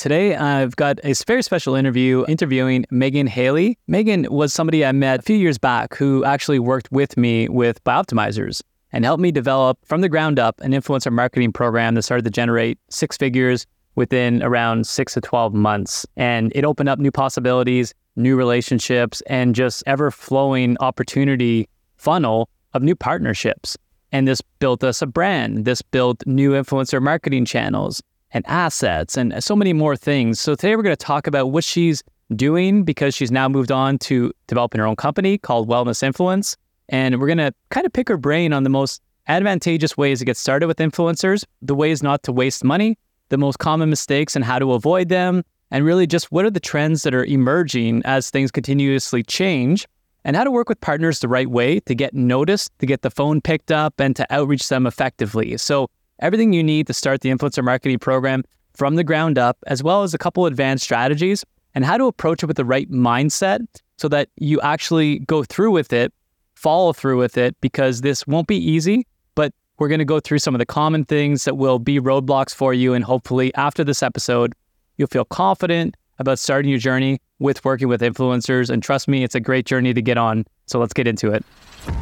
Today, I've got a very special interview interviewing Megan Hailey. Megan was somebody I met a few years back who actually worked with me with Bioptimizers and helped me develop from the ground up an influencer marketing program that started to generate six figures within around six to 12 months. And it opened up new possibilities, new relationships, and just ever flowing opportunity funnel of new partnerships. And this built us a brand. This built new influencer marketing channels and assets and so many more things. So today we're going to talk about what she's doing because she's now moved on to developing her own company called Wellness Influence. And we're going to kind of pick her brain on the most advantageous ways to get started with influencers, the ways not to waste money, the most common mistakes and how to avoid them, and really just what are the trends that are emerging as things continuously change, and how to work with partners the right way to get noticed, to get the phone picked up, and to outreach them effectively. So everything you need to start the influencer marketing program from the ground up, as well as a couple advanced strategies and how to approach it with the right mindset so that you actually go through with it, follow through with it, because this won't be easy, but we're going to go through some of the common things that will be roadblocks for you. And hopefully, after this episode, you'll feel confident about starting your journey with working with influencers. And trust me, it's a great journey to get on. So let's get into it.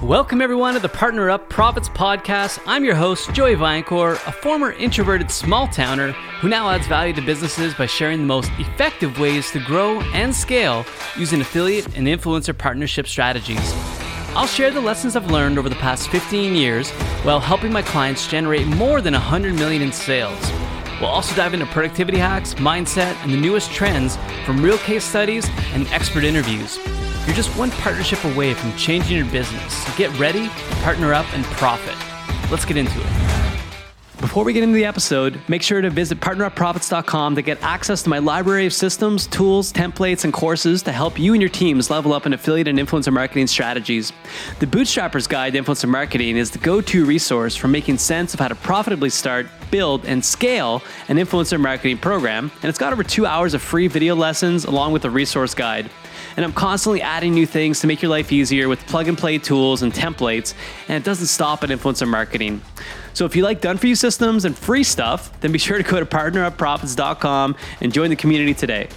Welcome, everyone, to the Partner Up Profits Podcast. I'm your host, Joey Vaillancourt, a former introverted small towner who now adds value to businesses by sharing the most effective ways to grow and scale using affiliate and influencer partnership strategies. I'll share the lessons I've learned over the past 15 years while helping my clients generate more than 100 million in sales. We'll also dive into productivity hacks, mindset, and the newest trends from real case studies and expert interviews. You're just one partnership away from changing your business. So get ready, partner up, and profit. Let's get into it. Before we get into the episode, make sure to visit partnerupprofits.com to get access to my library of systems, tools, templates, and courses to help you and your teams level up in affiliate and influencer marketing strategies. The Bootstrapper's Guide to Influencer Marketing is the go to resource for making sense of how to profitably start, build, and scale an influencer marketing program, and it's got over two hours of free video lessons along with a resource guide and I'm constantly adding new things to make your life easier with plug and play tools and templates, and it doesn't stop at influencer marketing. So if you like done for you systems and free stuff, then be sure to go to partnerupprofits.com and join the community today.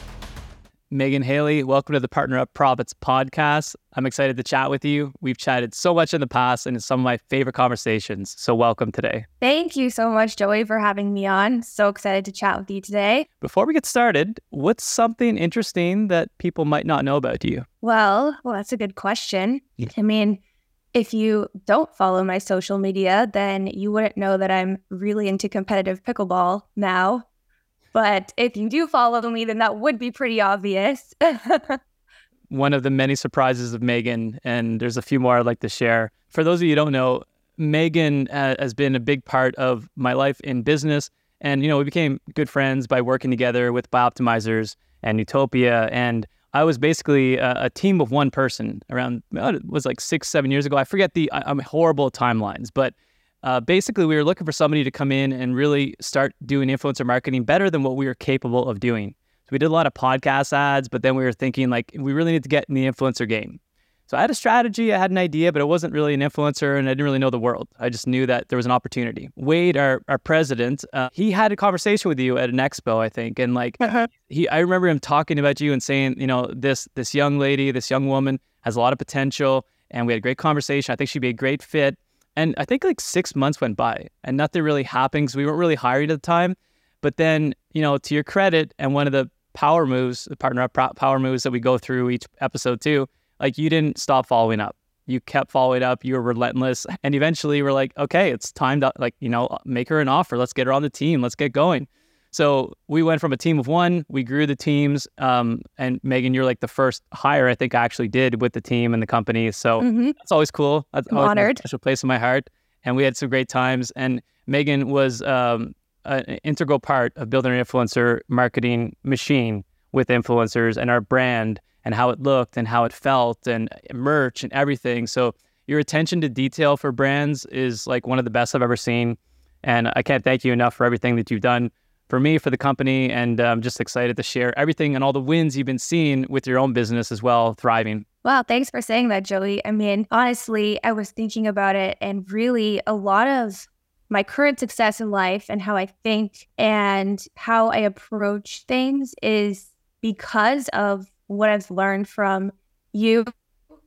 Megan Hailey, welcome to the Partner Up Profits podcast. I'm excited to chat with you. We've chatted so much in the past and it's some of my favorite conversations. So, welcome today. Thank you so much, Joey, for having me on. So excited to chat with you today. Before we get started, what's something interesting that people might not know about you? Well, well, that's a good question. I mean, if you don't follow my social media, then you wouldn't know that I'm really into competitive pickleball now. But if you do follow me, then that would be pretty obvious. One of the many surprises of Megan, and there's a few more I'd like to share. For those of you who don't know, Megan uh, has been a big part of my life in business. And, you know, we became good friends by working together with Bioptimizers and Nootopia. And I was basically a, a team of one person around, it was like six, seven years ago. I forget the, I, I'm horrible at timelines, but uh, basically, we were looking for somebody to come in and really start doing influencer marketing better than what we were capable of doing. So we did a lot of podcast ads, but then we were thinking like we really need to get in the influencer game. So I had a strategy, I had an idea, but I wasn't really an influencer and I didn't really know the world. I just knew that there was an opportunity. Wade, our, our president, uh, he had a conversation with you at an expo, I think, and like uh-huh. he, I remember him talking about you and saying, you know, this this young lady, this young woman has a lot of potential, and we had a great conversation. I think she'd be a great fit. And I think like six months went by and nothing really happened because we weren't really hiring at the time. But then, you know, to your credit, and one of the power moves, the partner up power moves that we go through each episode too, like you didn't stop following up. You kept following up. You were relentless. And eventually we're like, okay, it's time to like, you know, make her an offer. Let's get her on the team. Let's get going. So we went from a team of one, we grew the teams. Um, and Megan, you're like the first hire I think I actually did with the team and the company. So mm-hmm. that's always cool. That's I'm honored. A special place in my heart. And we had some great times. And Megan was um, an integral part of building an influencer marketing machine with influencers and our brand and how it looked and how it felt and merch and everything. So your attention to detail for brands is like one of the best I've ever seen. And I can't thank you enough for everything that you've done for me, for the company, and I'm um, just excited to share everything and all the wins you've been seeing with your own business as well, thriving. Wow, thanks for saying that, Joey. I mean, honestly, I was thinking about it, and really, a lot of my current success in life and how I think and how I approach things is because of what I've learned from you,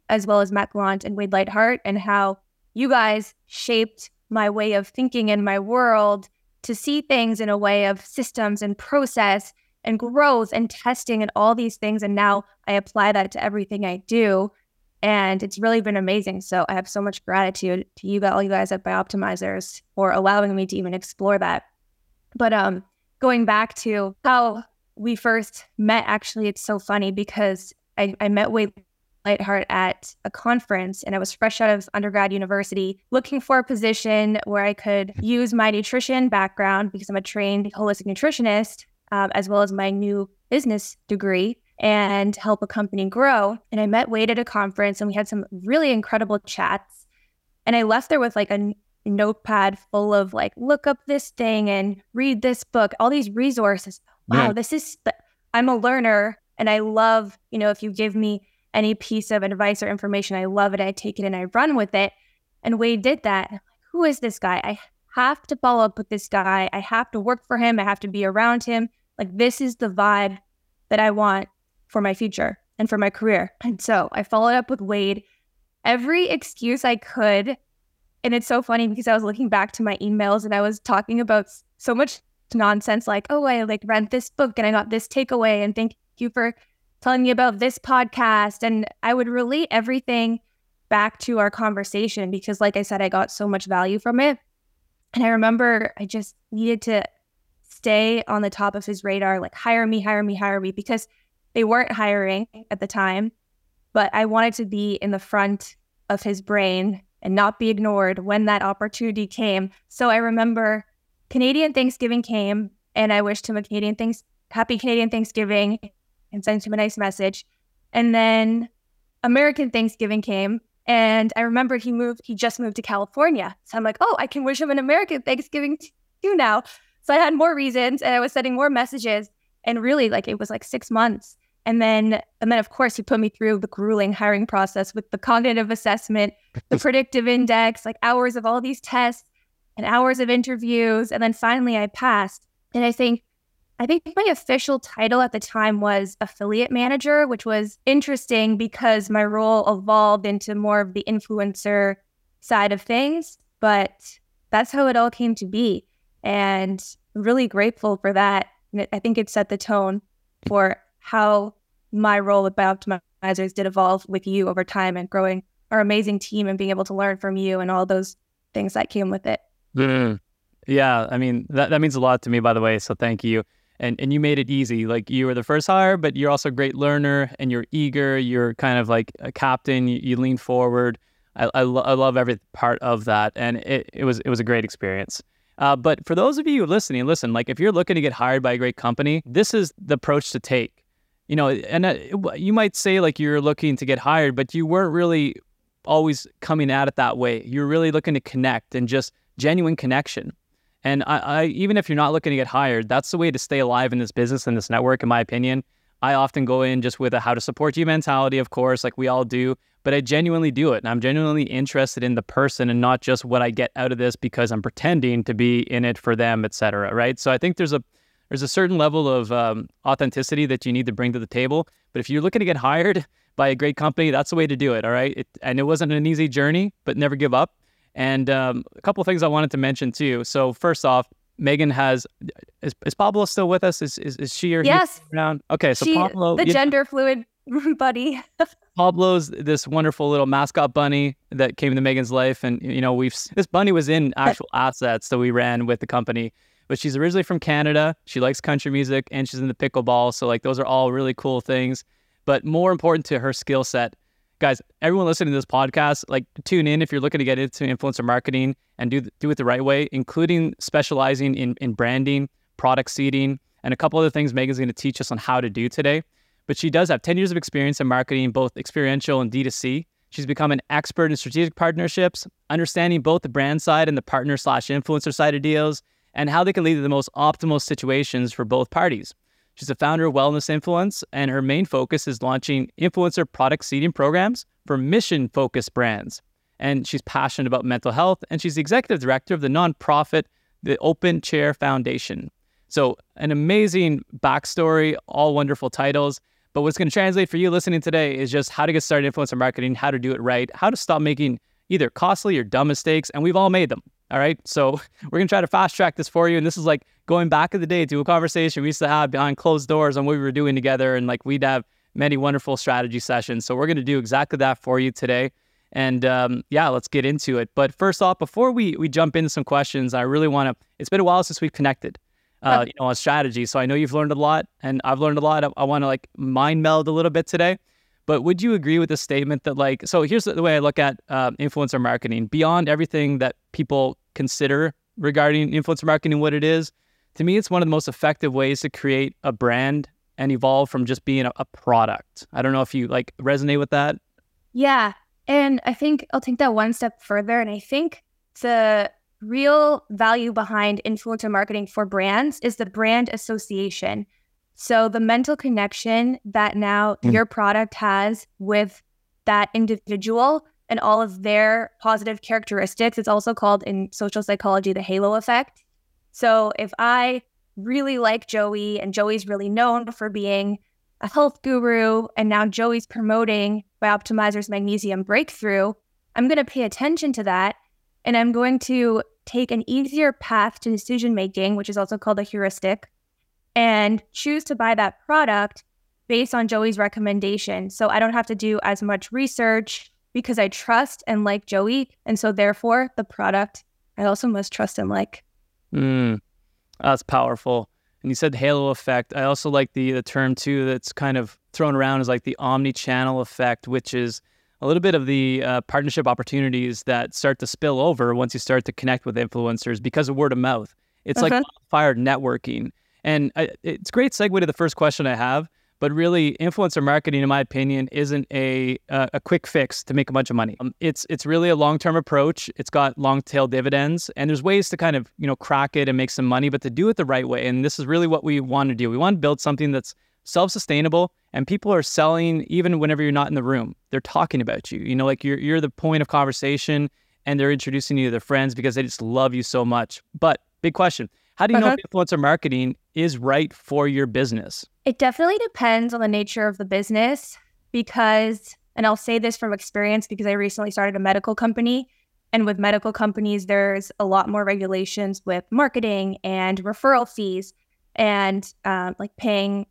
as well as Matt Gallant and Wade Lightheart, and how you guys shaped my way of thinking and my world to see things in a way of systems and process and growth and testing and all these things. And now I apply that to everything I do. And it's really been amazing. So I have so much gratitude to you, all you guys at Bioptimizers for allowing me to even explore that. But um, going back to how we first met, actually, it's so funny because I, I met Wade Lightheart at a conference and I was fresh out of undergrad university looking for a position where I could use my nutrition background because I'm a trained holistic nutritionist, um, as well as my new business degree and help a company grow. And I met Wade at a conference and we had some really incredible chats. And I left there with like a notepad full of like, look up this thing and read this book, all these resources. Wow, this is, I'm a learner and I love, you know, if you give me any piece of advice or information. I love it. I take it and I run with it. And Wade did that. Who is this guy? I have to follow up with this guy. I have to work for him. I have to be around him. Like, this is the vibe that I want for my future and for my career. And so I followed up with Wade every excuse I could. And it's so funny because I was looking back to my emails and I was talking about so much nonsense like, oh, I like read this book and I got this takeaway and thank you for telling me about this podcast. And I would relate everything back to our conversation because, like I said, I got so much value from it. And I remember I just needed to stay on the top of his radar, like hire me, hire me, hire me, because they weren't hiring at the time. But I wanted to be in the front of his brain and not be ignored when that opportunity came. So I remember Canadian Thanksgiving came and I wished him a Canadian thanks happy Canadian Thanksgiving and sent him a nice message. And then American Thanksgiving came and I remembered he moved, he just moved to California. So I'm like, oh, I can wish him an American Thanksgiving too now. So I had more reasons and I was sending more messages. And really, like it was like six months. And then, and then of course, he put me through the grueling hiring process with the cognitive assessment, the predictive index, like hours of all these tests and hours of interviews. And then finally I passed. And I think I think my official title at the time was affiliate manager, which was interesting because my role evolved into more of the influencer side of things. But that's how it all came to be. And really grateful for that. I think it set the tone for how my role with Bioptimizers did evolve with you over time and growing our amazing team and being able to learn from you and all those things that came with it. Mm. Yeah, I mean that that means a lot to me by the way, so thank you and and you made it easy. Like you were the first hire, but you're also a great learner and you're eager. You're kind of like a captain. You, you lean forward. I, I, lo- I, love every part of that, and it, it was it was a great experience. Uh, but for those of you listening, listen, like if you're looking to get hired by a great company, this is the approach to take. You know, and uh, you might say like you're looking to get hired, but you weren't really always coming at it that way. You're really looking to connect and just genuine connection. And I, I, even if you're not looking to get hired, that's the way to stay alive in this business and this network, in my opinion. I often go in just with a how to support you mentality, of course, like we all do, but I genuinely do it. And I'm genuinely interested in the person and not just what I get out of this because I'm pretending to be in it for them, et cetera. Right. So I think there's a there's a certain level of um, authenticity that you need to bring to the table. But if you're looking to get hired by a great company, that's the way to do it. All right. It, and it wasn't an easy journey, but never give up. And um, a couple of things I wanted to mention too. So first off, Megan has is, is Pablo still with us? Is is, is she or yes around? Okay, so she, Pablo, the gender fluid buddy. Pablo's this wonderful little mascot bunny that came into Megan's life, and you know we've this bunny was in actual assets that we ran with the company. But she's originally from Canada. She likes country music, and she's in the pickleball. So like those are all really cool things. But more important to her skill set guys, everyone listening to this podcast, like tune in if you're looking to get into influencer marketing and do do it the right way, including specializing in in branding, product seeding, and a couple other things Megan's going to teach us on how to do today. But she does have 10 years of experience in marketing, both experiential and D2C. She's become an expert in strategic partnerships, understanding both the brand side and the partner slash influencer side of deals, and how they can lead to the most optimal situations for both parties. She's the founder of Wellness Influence, and her main focus is launching influencer product seeding programs for mission focused brands. and she's passionate about mental health. And she's the executive director of the nonprofit, the Open Chair Foundation. So, an amazing backstory, all wonderful titles. But what's going to translate for you listening today is just how to get started in influencer marketing, how to do it right, how to stop making either costly or dumb mistakes. And we've all made them. All right. So we're going to try to fast track this for you. And this is like going back in the day to a conversation we used to have behind closed doors on what we were doing together. And like we'd have many wonderful strategy sessions. So we're going to do exactly that for you today. And um, yeah, let's get into it. But first off, before we, we jump into some questions, I really want to, it's been a while since we've connected uh, you know, on strategy. So I know you've learned a lot, and I've learned a lot. I, I want to like mind meld a little bit today. But would you agree with the statement that like, so here's the way I look at uh, influencer marketing beyond everything that people consider regarding influencer marketing, what it is. To me, it's one of the most effective ways to create a brand and evolve from just being a, a product. I don't know if you like resonate with that. Yeah. And I think I'll take that one step further. And I think the real value behind influencer marketing for brands is the brand association. So the mental connection that now mm. your product has with that individual and all of their positive characteristics. It's also called in social psychology the halo effect. So if I really like Joey and Joey's really known for being a health guru and now Joey's promoting Bioptimizer's magnesium breakthrough, I'm going to pay attention to that and I'm going to take an easier path to decision making, which is also called a heuristic, and choose to buy that product based on Joey's recommendation. So I don't have to do as much research because I trust and like Joey. And so therefore, the product I also must trust and like. Mm, that's powerful. And you said halo effect. I also like the the term too that's kind of thrown around is like the omni-channel effect, which is a little bit of the uh, partnership opportunities that start to spill over once you start to connect with influencers because of word of mouth. It's uh-huh. like fired networking. And I, it's great segue to the first question I have, but really influencer marketing, in my opinion, isn't a uh, a quick fix to make a bunch of money. Um, it's it's really a long term approach. It's got long tail dividends, and there's ways to kind of you know crack it and make some money, but to do it the right way. And this is really what we want to do. We want to build something that's self sustainable and people are selling even whenever you're not in the room. They're talking about you. You know, like you're you're the point of conversation and they're introducing you to their friends because they just love you so much. But big question. How do you uh-huh. know if influencer marketing is right for your business? It definitely depends on the nature of the business because and I'll say this from experience because I recently started a medical company and with medical companies there's a lot more regulations with marketing and referral fees and um, like paying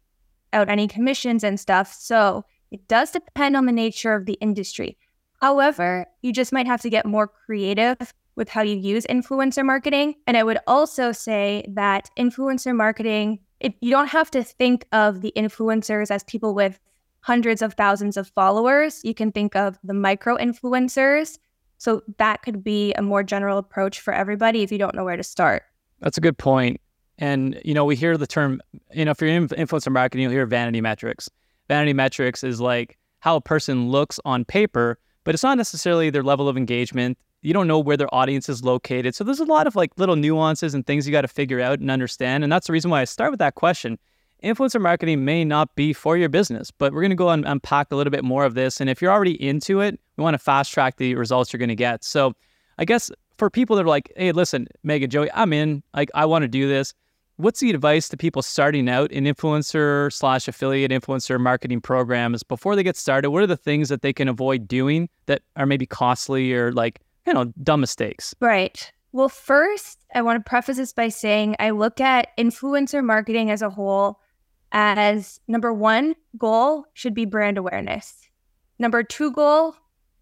out any commissions and stuff. So it does depend on the nature of the industry. However, you just might have to get more creative with how you use influencer marketing. And I would also say that influencer marketing, it, you don't have to think of the influencers as people with hundreds of thousands of followers. You can think of the micro influencers. So that could be a more general approach for everybody if you don't know where to start. That's a good point. And you know, we hear the term, you know, if you're in influencer marketing, you'll hear vanity metrics. Vanity metrics is like how a person looks on paper, but it's not necessarily their level of engagement. You don't know where their audience is located. So there's a lot of like little nuances and things you got to figure out and understand. And that's the reason why I start with that question. Influencer marketing may not be for your business, but we're going to go and unpack a little bit more of this. And if you're already into it, we want to fast track the results you're going to get. So I guess for people that are like, hey, listen, Megan, Joey, I'm in. Like, I want to do this what's the advice to people starting out in influencer slash affiliate influencer marketing programs before they get started? What are the things that they can avoid doing that are maybe costly or like, you know, dumb mistakes? Right. Well, first, I want to preface this by saying I look at influencer marketing as a whole as number one goal should be brand awareness. Number two goal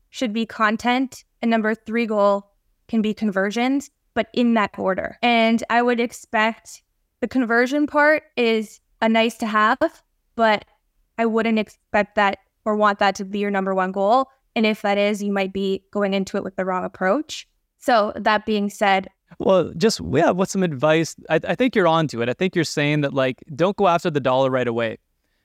should be content. And number three goal can be conversions, but in that order. And I would expect the conversion part is a nice to have, but I wouldn't expect that or want that to be your number one goal. And if that is, you might be going into it with the wrong approach. So, that being said, well, just yeah, what's some advice? I, I think you're onto it. I think you're saying that like don't go after the dollar right away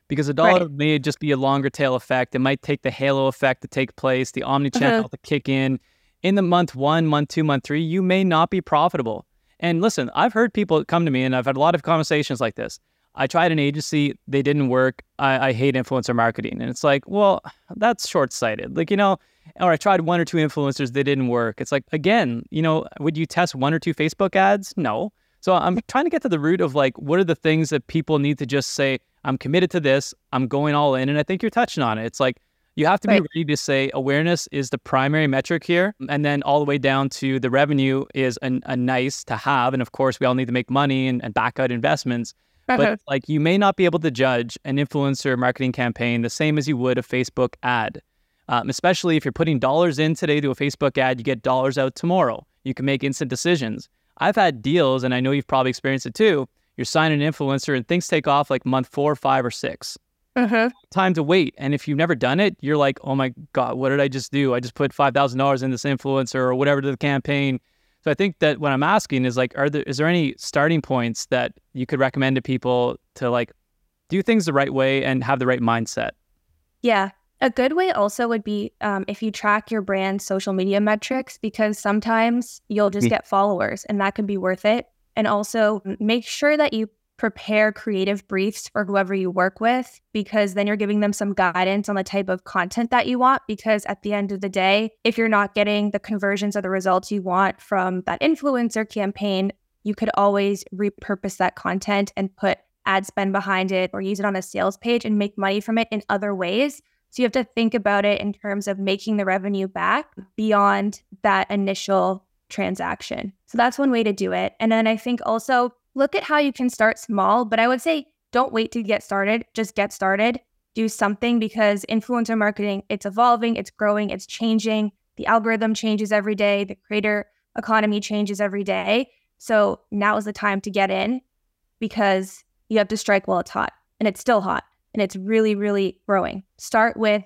because the dollar right. may just be a longer tail effect. It might take the halo effect to take place, the omni channel uh-huh. to kick in. In the month one, month two, month three, you may not be profitable. And listen, I've heard people come to me and I've had a lot of conversations like this. I tried an agency, they didn't work. I, I hate influencer marketing. And it's like, well, that's short sighted. Like, you know, or I tried one or two influencers, they didn't work. It's like, again, you know, would you test one or two Facebook ads? No. So I'm trying to get to the root of like, what are the things that people need to just say, I'm committed to this, I'm going all in. And I think you're touching on it. It's like, you have to be ready to say awareness is the primary metric here. And then all the way down to the revenue is an, a nice to have. And of course, we all need to make money and, and back out investments. Uh-huh. But like you may not be able to judge an influencer marketing campaign the same as you would a Facebook ad. Um, especially if you're putting dollars in today to a Facebook ad, you get dollars out tomorrow. You can make instant decisions. I've had deals, and I know you've probably experienced it too. You're signing an influencer, and things take off like month four, five, or 6 uh-huh. Time to wait. And if you've never done it, you're like, oh my God, what did I just do? I just put $5,000 in this influencer or whatever to the campaign. So I think that what I'm asking is like, are there, is there any starting points that you could recommend to people to like do things the right way and have the right mindset? Yeah. A good way also would be um, if you track your brand's social media metrics, because sometimes you'll just get followers and that can be worth it. And also make sure that you prepare creative briefs for whoever you work with because then you're giving them some guidance on the type of content that you want. Because at the end of the day, if you're not getting the conversions or the results you want from that influencer campaign, you could always repurpose that content and put ad spend behind it or use it on a sales page and make money from it in other ways. So you have to think about it in terms of making the revenue back beyond that initial transaction. So that's one way to do it. And then I think also look at how you can start small, but I would say don't wait to get started, just get started. Do something because influencer marketing, it's evolving, it's growing, it's changing. The algorithm changes every day, the creator economy changes every day. So now is the time to get in because you have to strike while it's hot and it's still hot and it's really, really growing. Start with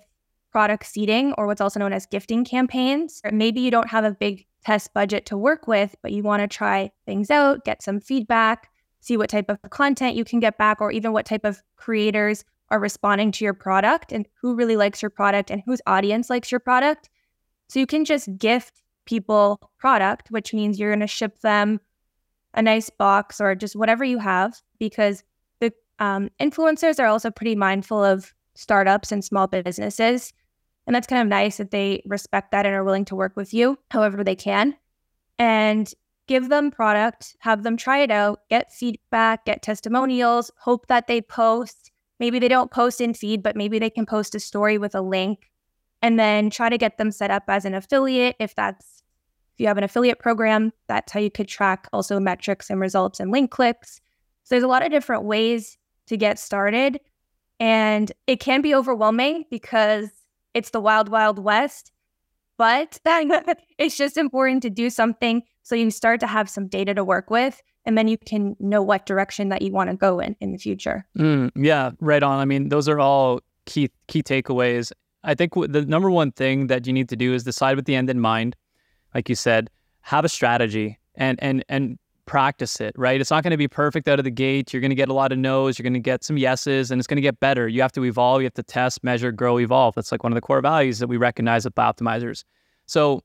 product seeding or what's also known as gifting campaigns. Maybe you don't have a big test budget to work with, but you want to try things out, get some feedback, see what type of content you can get back, or even what type of creators are responding to your product and who really likes your product and whose audience likes your product. So you can just gift people product, which means you're going to ship them a nice box or just whatever you have, because the um, influencers are also pretty mindful of startups and small businesses. And that's kind of nice that they respect that and are willing to work with you however they can. And give them product, have them try it out, get feedback, get testimonials, hope that they post. Maybe they don't post in feed, but maybe they can post a story with a link and then try to get them set up as an affiliate if that's if you have an affiliate program, that's how you could track also metrics and results and link clicks. So there's a lot of different ways to get started. And it can be overwhelming because it's the wild, wild west. But it's just important to do something so you start to have some data to work with and then you can know what direction that you want to go in in the future. Mm, yeah, right on. I mean, those are all key key takeaways. I think the number one thing that you need to do is decide with the end in mind. Like you said, have a strategy and and and practice it, right? It's not going to be perfect out of the gate. You're going to get a lot of no's, you're going to get some yeses, and it's going to get better. You have to evolve, you have to test, measure, grow, evolve. That's like one of the core values that we recognize at Bioptimizers. So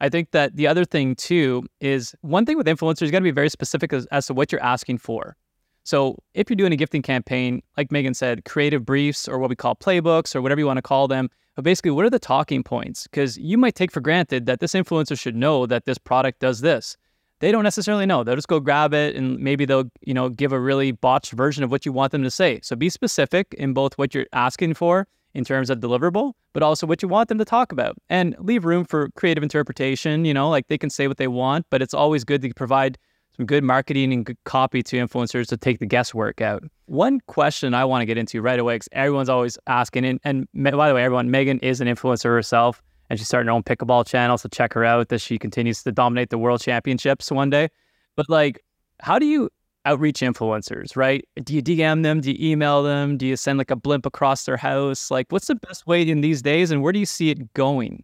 I think that the other thing too is one thing with influencers, you got to be very specific as, as to what you're asking for. So if you're doing a gifting campaign, like Megan said, creative briefs or what we call playbooks or whatever you want to call them, but basically, what are the talking points? Because you might take for granted that this influencer should know that this product does this they don't necessarily know. They'll just go grab it and maybe they'll, you know, give a really botched version of what you want them to say. So be specific in both what you're asking for in terms of deliverable, but also what you want them to talk about and leave room for creative interpretation. You know, like they can say what they want, but it's always good to provide some good marketing and good copy to influencers to take the guesswork out. One question I want to get into right away, because everyone's always asking, and, and by the way, everyone, Megan is an influencer herself and she's starting her own pickleball channel. So check her out as she continues to dominate the world championships one day. But like, how do you outreach influencers, right? Do you DM them? Do you email them? Do you send like a blimp across their house? Like, what's the best way in these days and where do you see it going?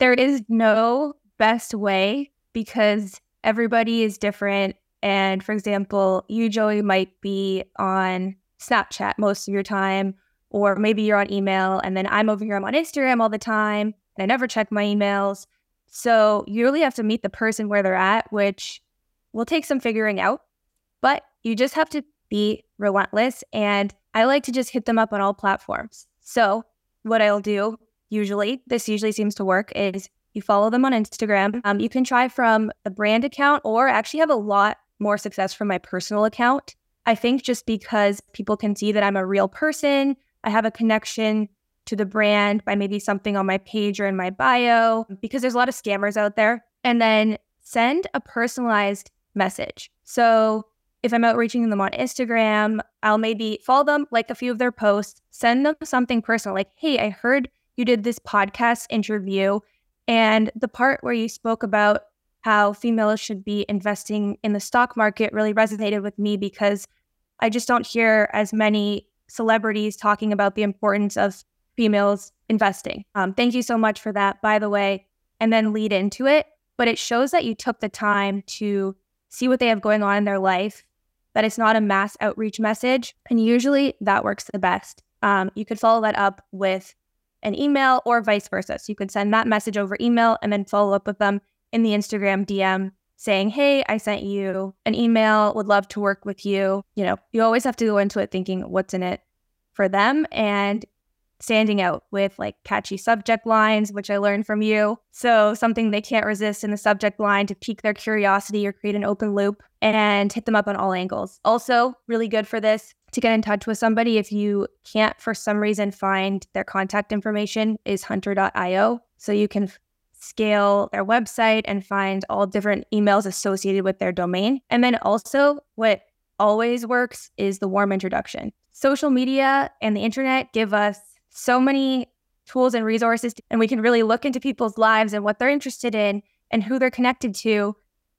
There is no best way because everybody is different. And for example, you, Joey, might be on Snapchat most of your time, or maybe you're on email, and then I'm over here, I'm on Instagram all the time. I never check my emails. So you really have to meet the person where they're at, which will take some figuring out. But you just have to be relentless. And I like to just hit them up on all platforms. So what I'll do, usually, this usually seems to work, is you follow them on Instagram. Um, you can try from the brand account or actually have a lot more success from my personal account. I think just because people can see that I'm a real person, I have a connection to the brand by maybe something on my page or in my bio, because there's a lot of scammers out there. And then send a personalized message. So if I'm outreaching them on Instagram, I'll maybe follow them, like a few of their posts, send them something personal, like, hey, I heard you did this podcast interview. And the part where you spoke about how females should be investing in the stock market really resonated with me because I just don't hear as many celebrities talking about the importance of females investing. Um, thank you so much for that, by the way. And then lead into it. But it shows that you took the time to see what they have going on in their life, that it's not a mass outreach message. And usually that works the best. Um, you could follow that up with an email or vice versa. So you could send that message over email and then follow up with them in the Instagram DM saying, Hey, I sent you an email, would love to work with you. You know, you always have to go into it thinking what's in it for them and standing out with like catchy subject lines, which I learned from you. So, something they can't resist in the subject line to pique their curiosity or create an open loop and hit them up on all angles. Also, really good for this to get in touch with somebody if you can't for some reason find their contact information is hunter.io. So you can scale their website and find all different emails associated with their domain. And then also, what always works is the warm introduction. Social media and the internet give us so many tools and resources, and we can really look into people's lives and what they're interested in and who they're connected to.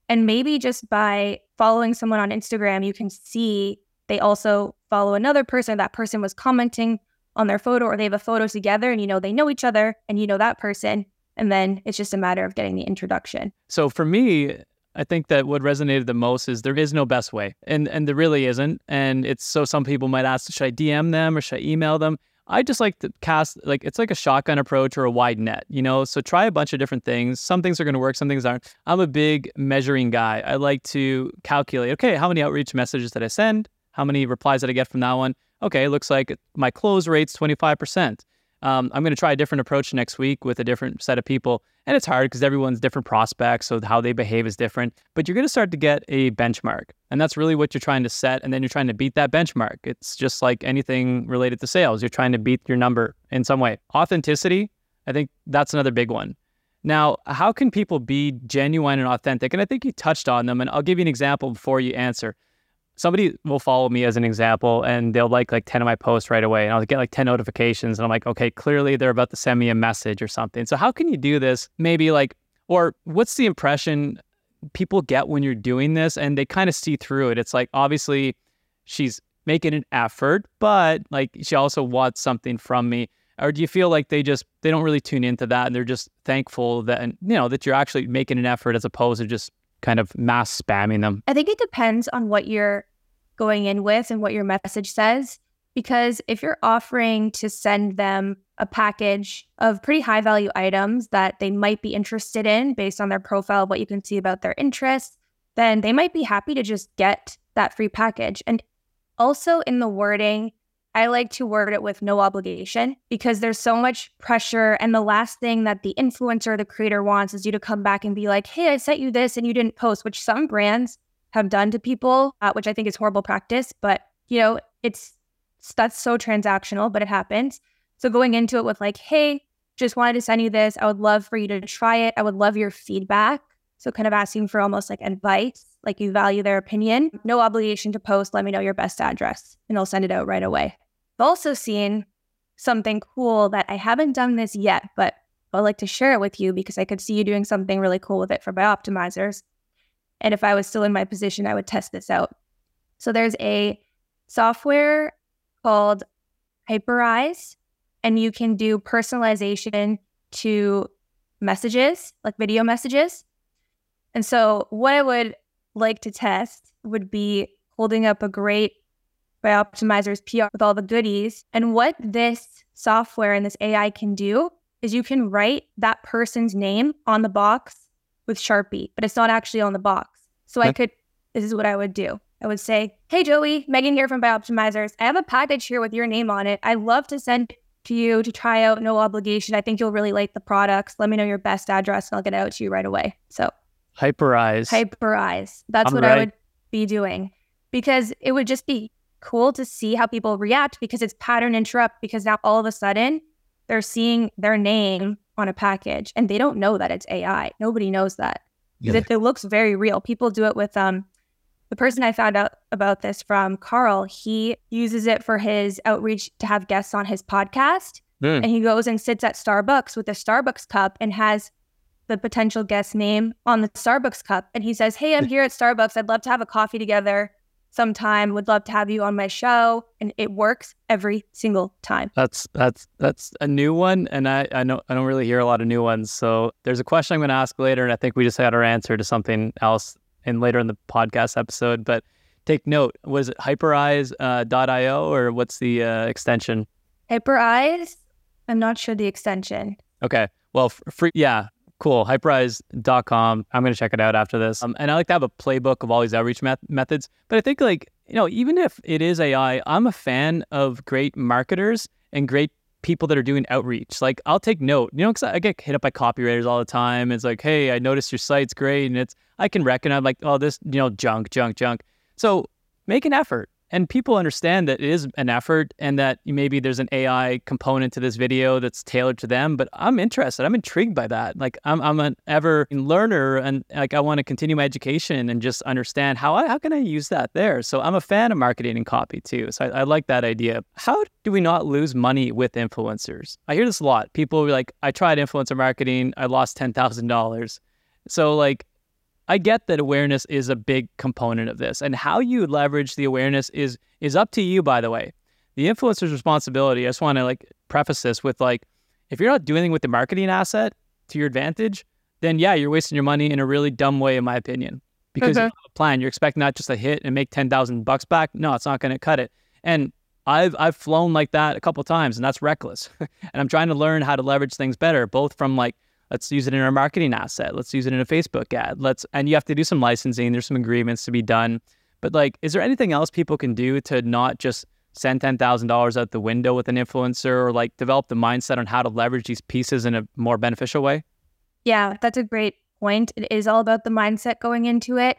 And maybe just by following someone on Instagram, you can see they also follow another person. That person was commenting on their photo, or they have a photo together, and you know they know each other, and you know that person. And then it's just a matter of getting the introduction. So for me, I think that what resonated the most is there is no best way, and and there really isn't. And it's so some people might ask, should I DM them or should I email them? I just like to cast like it's like a shotgun approach or a wide net, you know. So try a bunch of different things. Some things are going to work, some things aren't. I'm a big measuring guy. I like to calculate. Okay, how many outreach messages did I send? How many replies did I get from that one? Okay, looks like my close rate's 25%. Um, I'm going to try a different approach next week with a different set of people. And it's hard because everyone's different prospects. So how they behave is different. But you're going to start to get a benchmark. And that's really what you're trying to set. And then you're trying to beat that benchmark. It's just like anything related to sales. You're trying to beat your number in some way. Authenticity, I think that's another big one. Now, how can people be genuine and authentic? And I think you touched on them. And I'll give you an example before you answer somebody will follow me as an example and they'll like like 10 of my posts right away and I'll get like 10 notifications and I'm like, okay, clearly they're about to send me a message or something. So how can you do this? Maybe like or what's the impression people get when you're doing this and they kind of see through it. It's like obviously she's making an effort, but like she also wants something from me. Or do you feel like they just they don't really tune into that and they're just thankful that you know that you're actually making an effort as opposed to just kind of mass spamming them? I think it depends on what you're going in with and what your message says. Because if you're offering to send them a package of pretty high value items that they might be interested in based on their profile, what you can see about their interests, then they might be happy to just get that free package. And also in the wording, I like to word it with no obligation because there's so much pressure. And the last thing that the influencer, the creator wants is you to come back and be like, hey, I sent you this and you didn't post, which some brands have done to people, uh, which I think is horrible practice. But, you know, it's that's so transactional, but it happens. So going into it with like, hey, just wanted to send you this. I would love for you to try it. I would love your feedback. So kind of asking for almost like advice, like you value their opinion. No obligation to post. Let me know your best address and I'll send it out right away. Also seen something cool that I haven't done this yet, but I'd like to share it with you because I could see you doing something really cool with it for Bioptimizers. And if I was still in my position, I would test this out. So there's a software called Hyperise, and you can do personalization to messages, like video messages. And so, what I would like to test would be holding up a great Bioptimizer's PR with all the goodies. And what this software and this AI can do is you can write that person's name on the box with Sharpie, but it's not actually on the box. So. I could, this is what I would do. I would say, Hey, Joey, Megan here from Bioptimizers. I have a package here with your name on it. I'd love to send to you to try out, no obligation. I think you'll really like the products. Let me know your best address and I'll get it out to you right away. So Hyperise. Hyperise. That's I'm what right. I would be doing because it would just be cool to see how people react because it's pattern interrupt because now all of a sudden they're seeing their name on a package and they don't know that it's AI. Nobody knows that. 'Cause It, it looks very real. People do it with um the person I found out about this from, Carl, he uses it for his outreach to have guests on his podcast. Mm. And he goes and sits at Starbucks with a Starbucks cup and has the potential guest name on the Starbucks cup. And he says, Hey, I'm here at Starbucks. I'd love to have a coffee together sometime. Would love to have you on my show. And it works every single time. That's that's that's a new one, and I I know I don't really hear a lot of new ones. So there's a question I'm going to ask later, and I think we just had our answer to something else in later in the podcast episode. But take note: was it Hyperise uh, .io or what's the uh, extension? Hyperise, I'm not sure the extension. Okay, well, f- free yeah. Cool. Hyperise.com. I'm going to check it out after this. Um, and I like to have a playbook of all these outreach met- methods. But I think, like, you know, even if it is AI, I'm a fan of great marketers and great people that are doing outreach. Like, I'll take note, you know, because I get hit up by copywriters all the time. It's like, hey, I noticed your site's great. And it's, I can recognize, like, oh, this, you know, junk, junk, junk. So make an effort. And people understand that it is an effort and that maybe there's an AI component to this video that's tailored to them. But I'm interested. I'm intrigued by that. Like I'm, I'm an ever learner and like I want to continue my education and just understand how I, how can I use that there. So I'm a fan of marketing and copy too. So I, I like that idea. How do we not lose money with influencers? I hear this a lot. People are like, I tried influencer marketing. I lost $10,000. So like, I get that awareness is a big component of this, and how you leverage the awareness is is up to you. By the way, the influencer's responsibility. I just want to like preface this with like, if you're not doing anything with the marketing asset to your advantage, then yeah, you're wasting your money in a really dumb way, in my opinion. Because mm-hmm. you Okay. have a plan, you're expecting not just a hit and make ten thousand bucks back. No, it's not going to cut it. And I've I've flown like that a couple times, and that's reckless. and I'm trying to learn how to leverage things better, both from like let's use it in our marketing asset let's use it in a facebook ad let's and you have to do some licensing there's some agreements to be done but like is there anything else people can do to not just send $10000 out the window with an influencer or like develop the mindset on how to leverage these pieces in a more beneficial way Yeah, that's a great point. It is all about the mindset going into it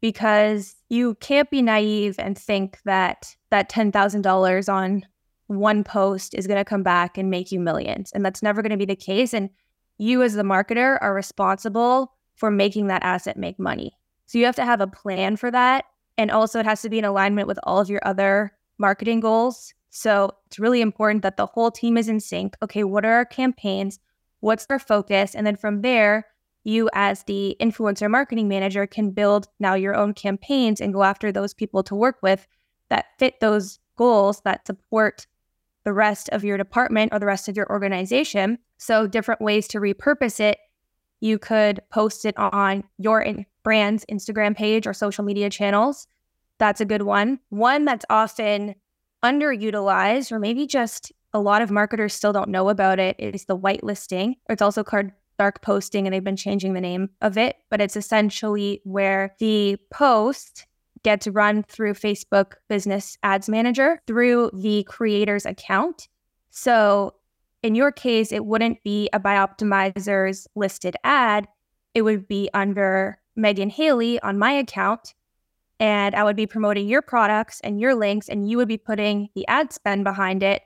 because you can't be naive and think that that $10,000 on one post is going to come back and make you millions. And that's never going to be the case. And you, as the marketer, are responsible for making that asset make money. So you have to have a plan for that. And also, it has to be in alignment with all of your other marketing goals. So it's really important that the whole team is in sync. Okay, what are our campaigns? What's our focus? And then from there, you as the influencer marketing manager can build now your own campaigns and go after those people to work with that fit those goals that support the rest of your department or the rest of your organization. So, different ways to repurpose it. You could post it on your brand's Instagram page or social media channels. That's a good one. One that's often underutilized, or maybe just a lot of marketers still don't know about it, is the whitelisting. It's also called dark posting, and they've been changing the name of it. But it's essentially where the post gets run through Facebook Business Ads Manager through the creator's account. So in your case, it wouldn't be a Bioptimizers listed ad. It would be under Megan Hailey on my account. And I would be promoting your products and your links, and you would be putting the ad spend behind it.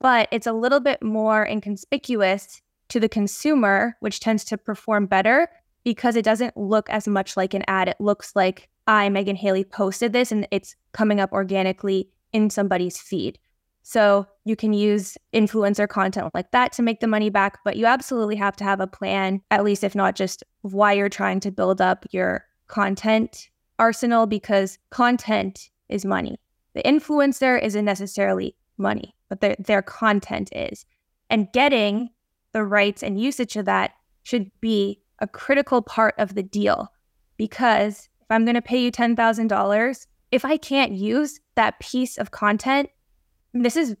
But it's a little bit more inconspicuous to the consumer, which tends to perform better because it doesn't look as much like an ad. It looks like I, Megan Hailey, posted this and it's coming up organically in somebody's feed. So you can use influencer content like that to make the money back, but you absolutely have to have a plan, at least if not just why you're trying to build up your content arsenal, because content is money. The influencer isn't necessarily money, but their, their content is. And getting the rights and usage of that should be a critical part of the deal because I'm going to pay you $10,000, if I can't use that piece of content, this is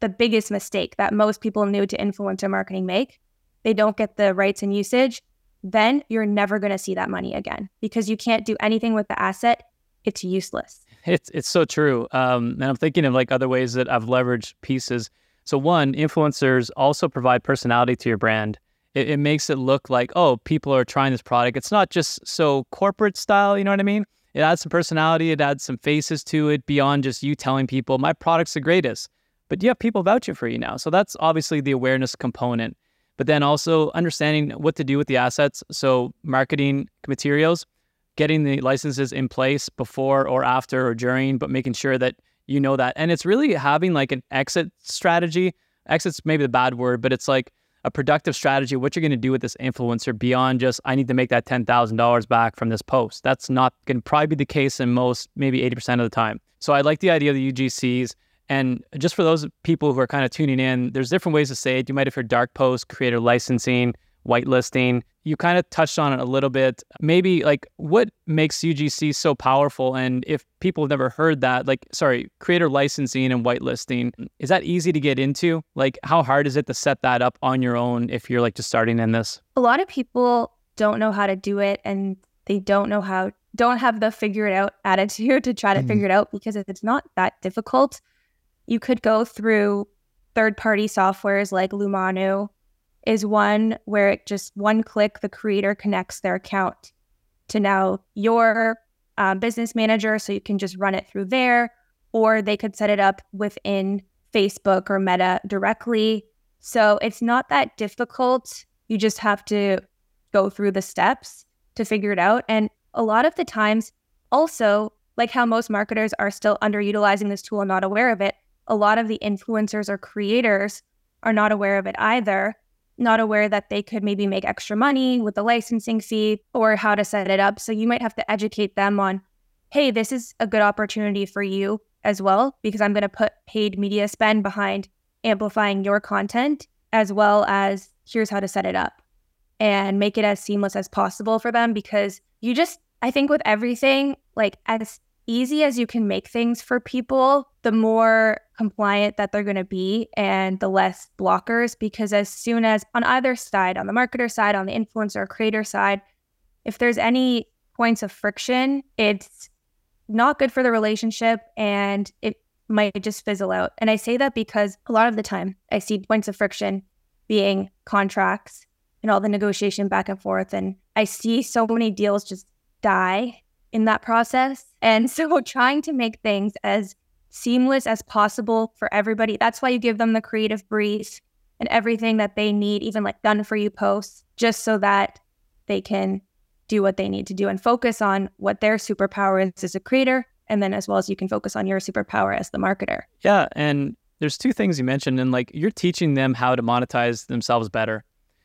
the biggest mistake that most people new to influencer marketing make. They don't get the rights and usage, then you're never going to see that money again because you can't do anything with the asset. It's useless. It's it's so true. Um, and I'm thinking of like other ways that I've leveraged pieces. So, one, influencers also provide personality to your brand. It, it, makes it look like, oh, people are trying this product. It's not just so corporate style, you know what I mean? It adds some personality, it adds some faces to it beyond just you telling people, my product's the greatest. But you have people vouching for you now. So, that's obviously the awareness component. But then also understanding what to do with the assets. So, marketing materials, getting the licenses in place before or after or during, but making sure that you know that. And it's really having like an exit strategy. Exit's maybe the bad word, but it's like a productive strategy, what you're going to do with this influencer beyond just, I need to make that $10,000 back from this post. That's not going to probably be the case in most, maybe 80% of the time. So I like the idea of the UGCs. And just for those people who are kind of tuning in, there's different ways to say it. You might have heard dark post, creator licensing, whitelisting. You kind of touched on it a little bit. Maybe like what makes UGC so powerful? And if people have never heard that, like, sorry, creator licensing and whitelisting, is that easy to get into? Like, how hard is it to set that up on your own if you're like just starting in this? A lot of people don't know how to do it and they don't know how, don't have the figure it out attitude to try to mm-hmm. figure it out because it's not that difficult. You could go through third party softwares like Lumanu is one where it just one click, the creator connects their account to now your uh, business manager. So you can just run it through there, or they could set it up within Facebook or Meta directly. So it's not that difficult. You just have to go through the steps to figure it out. And a lot of the times, also, like how most marketers are still underutilizing this tool and not aware of it, a lot of the influencers or creators are not aware of it either not aware that they could maybe make extra money with the licensing fee or how to set it up. So you might have to educate them on, hey, this is a good opportunity for you as well, because I'm going to put paid media spend behind amplifying your content, as well as here's how to set it up and make it as seamless as possible for them. Because you just, I think with everything, like as easy as you can make things for people, the more compliant that they're going to be and the less blockers. Because as soon as on either side, on the marketer side, on the influencer creator side, if there's any points of friction, it's not good for the relationship and it might just fizzle out. And I say that because a lot of the time I see points of friction being contracts and all the negotiation back and forth. And I see so many deals just die in that process. And so trying to make things as seamless as possible for everybody. That's why you give them the creative brief and everything that they need, even like done for you posts, just so that they can do what they need to do and focus on what their superpower is as a creator. And then as well as you can focus on your superpower as the marketer. Yeah. And there's two things you mentioned, and like you're teaching them how to monetize themselves better.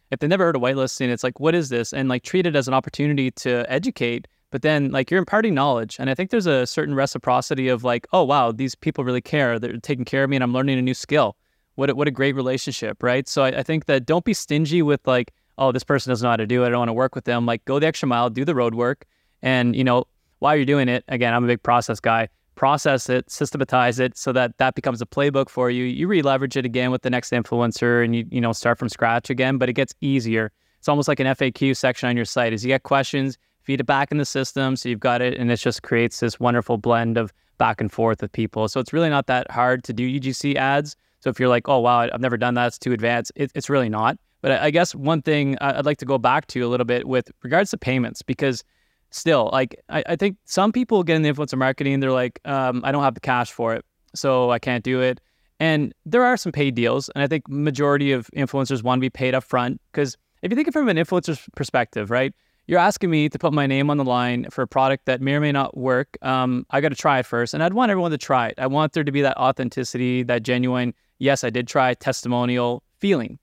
If they never heard of whitelisting, it's like, what is this? And like treat it as an opportunity to educate but then like you're imparting knowledge and i think there's a certain reciprocity of like oh wow these people really care. They're taking care of me and i'm learning a new skill. What a, what a great relationship right? So I, I think that don't be stingy with like oh this person doesn't know how to do it. I don't want to work with them. Like go the extra mile do the road work and you know while you're doing it again i'm a big process guy process it systematize it so that that becomes a playbook for you. You re-leverage it again with the next influencer and you you know start from scratch again but it gets easier. It's almost like an faq section on your site as you get questions feed it back in the system. So you've got it, and it just creates this wonderful blend of back and forth with people. So it's really not that hard to do UGC ads. So if you're like, oh, wow, I've never done that, it's too advanced, it, it's really not. But I guess one thing I'd like to go back to a little bit with regards to payments, because still, like, I, I think some people get in the influencer marketing, they're like, um, I don't have the cash for it, so I can't do it. And there are some paid deals, and I think majority of influencers want to be paid up front because if you think it from an influencer's perspective, right? You're asking me to put my name on the line for a product that may or may not work. Um, I got to try it first, and I'd want everyone to try it. I want there to be that authenticity, that genuine, yes, I did try testimonial feeling.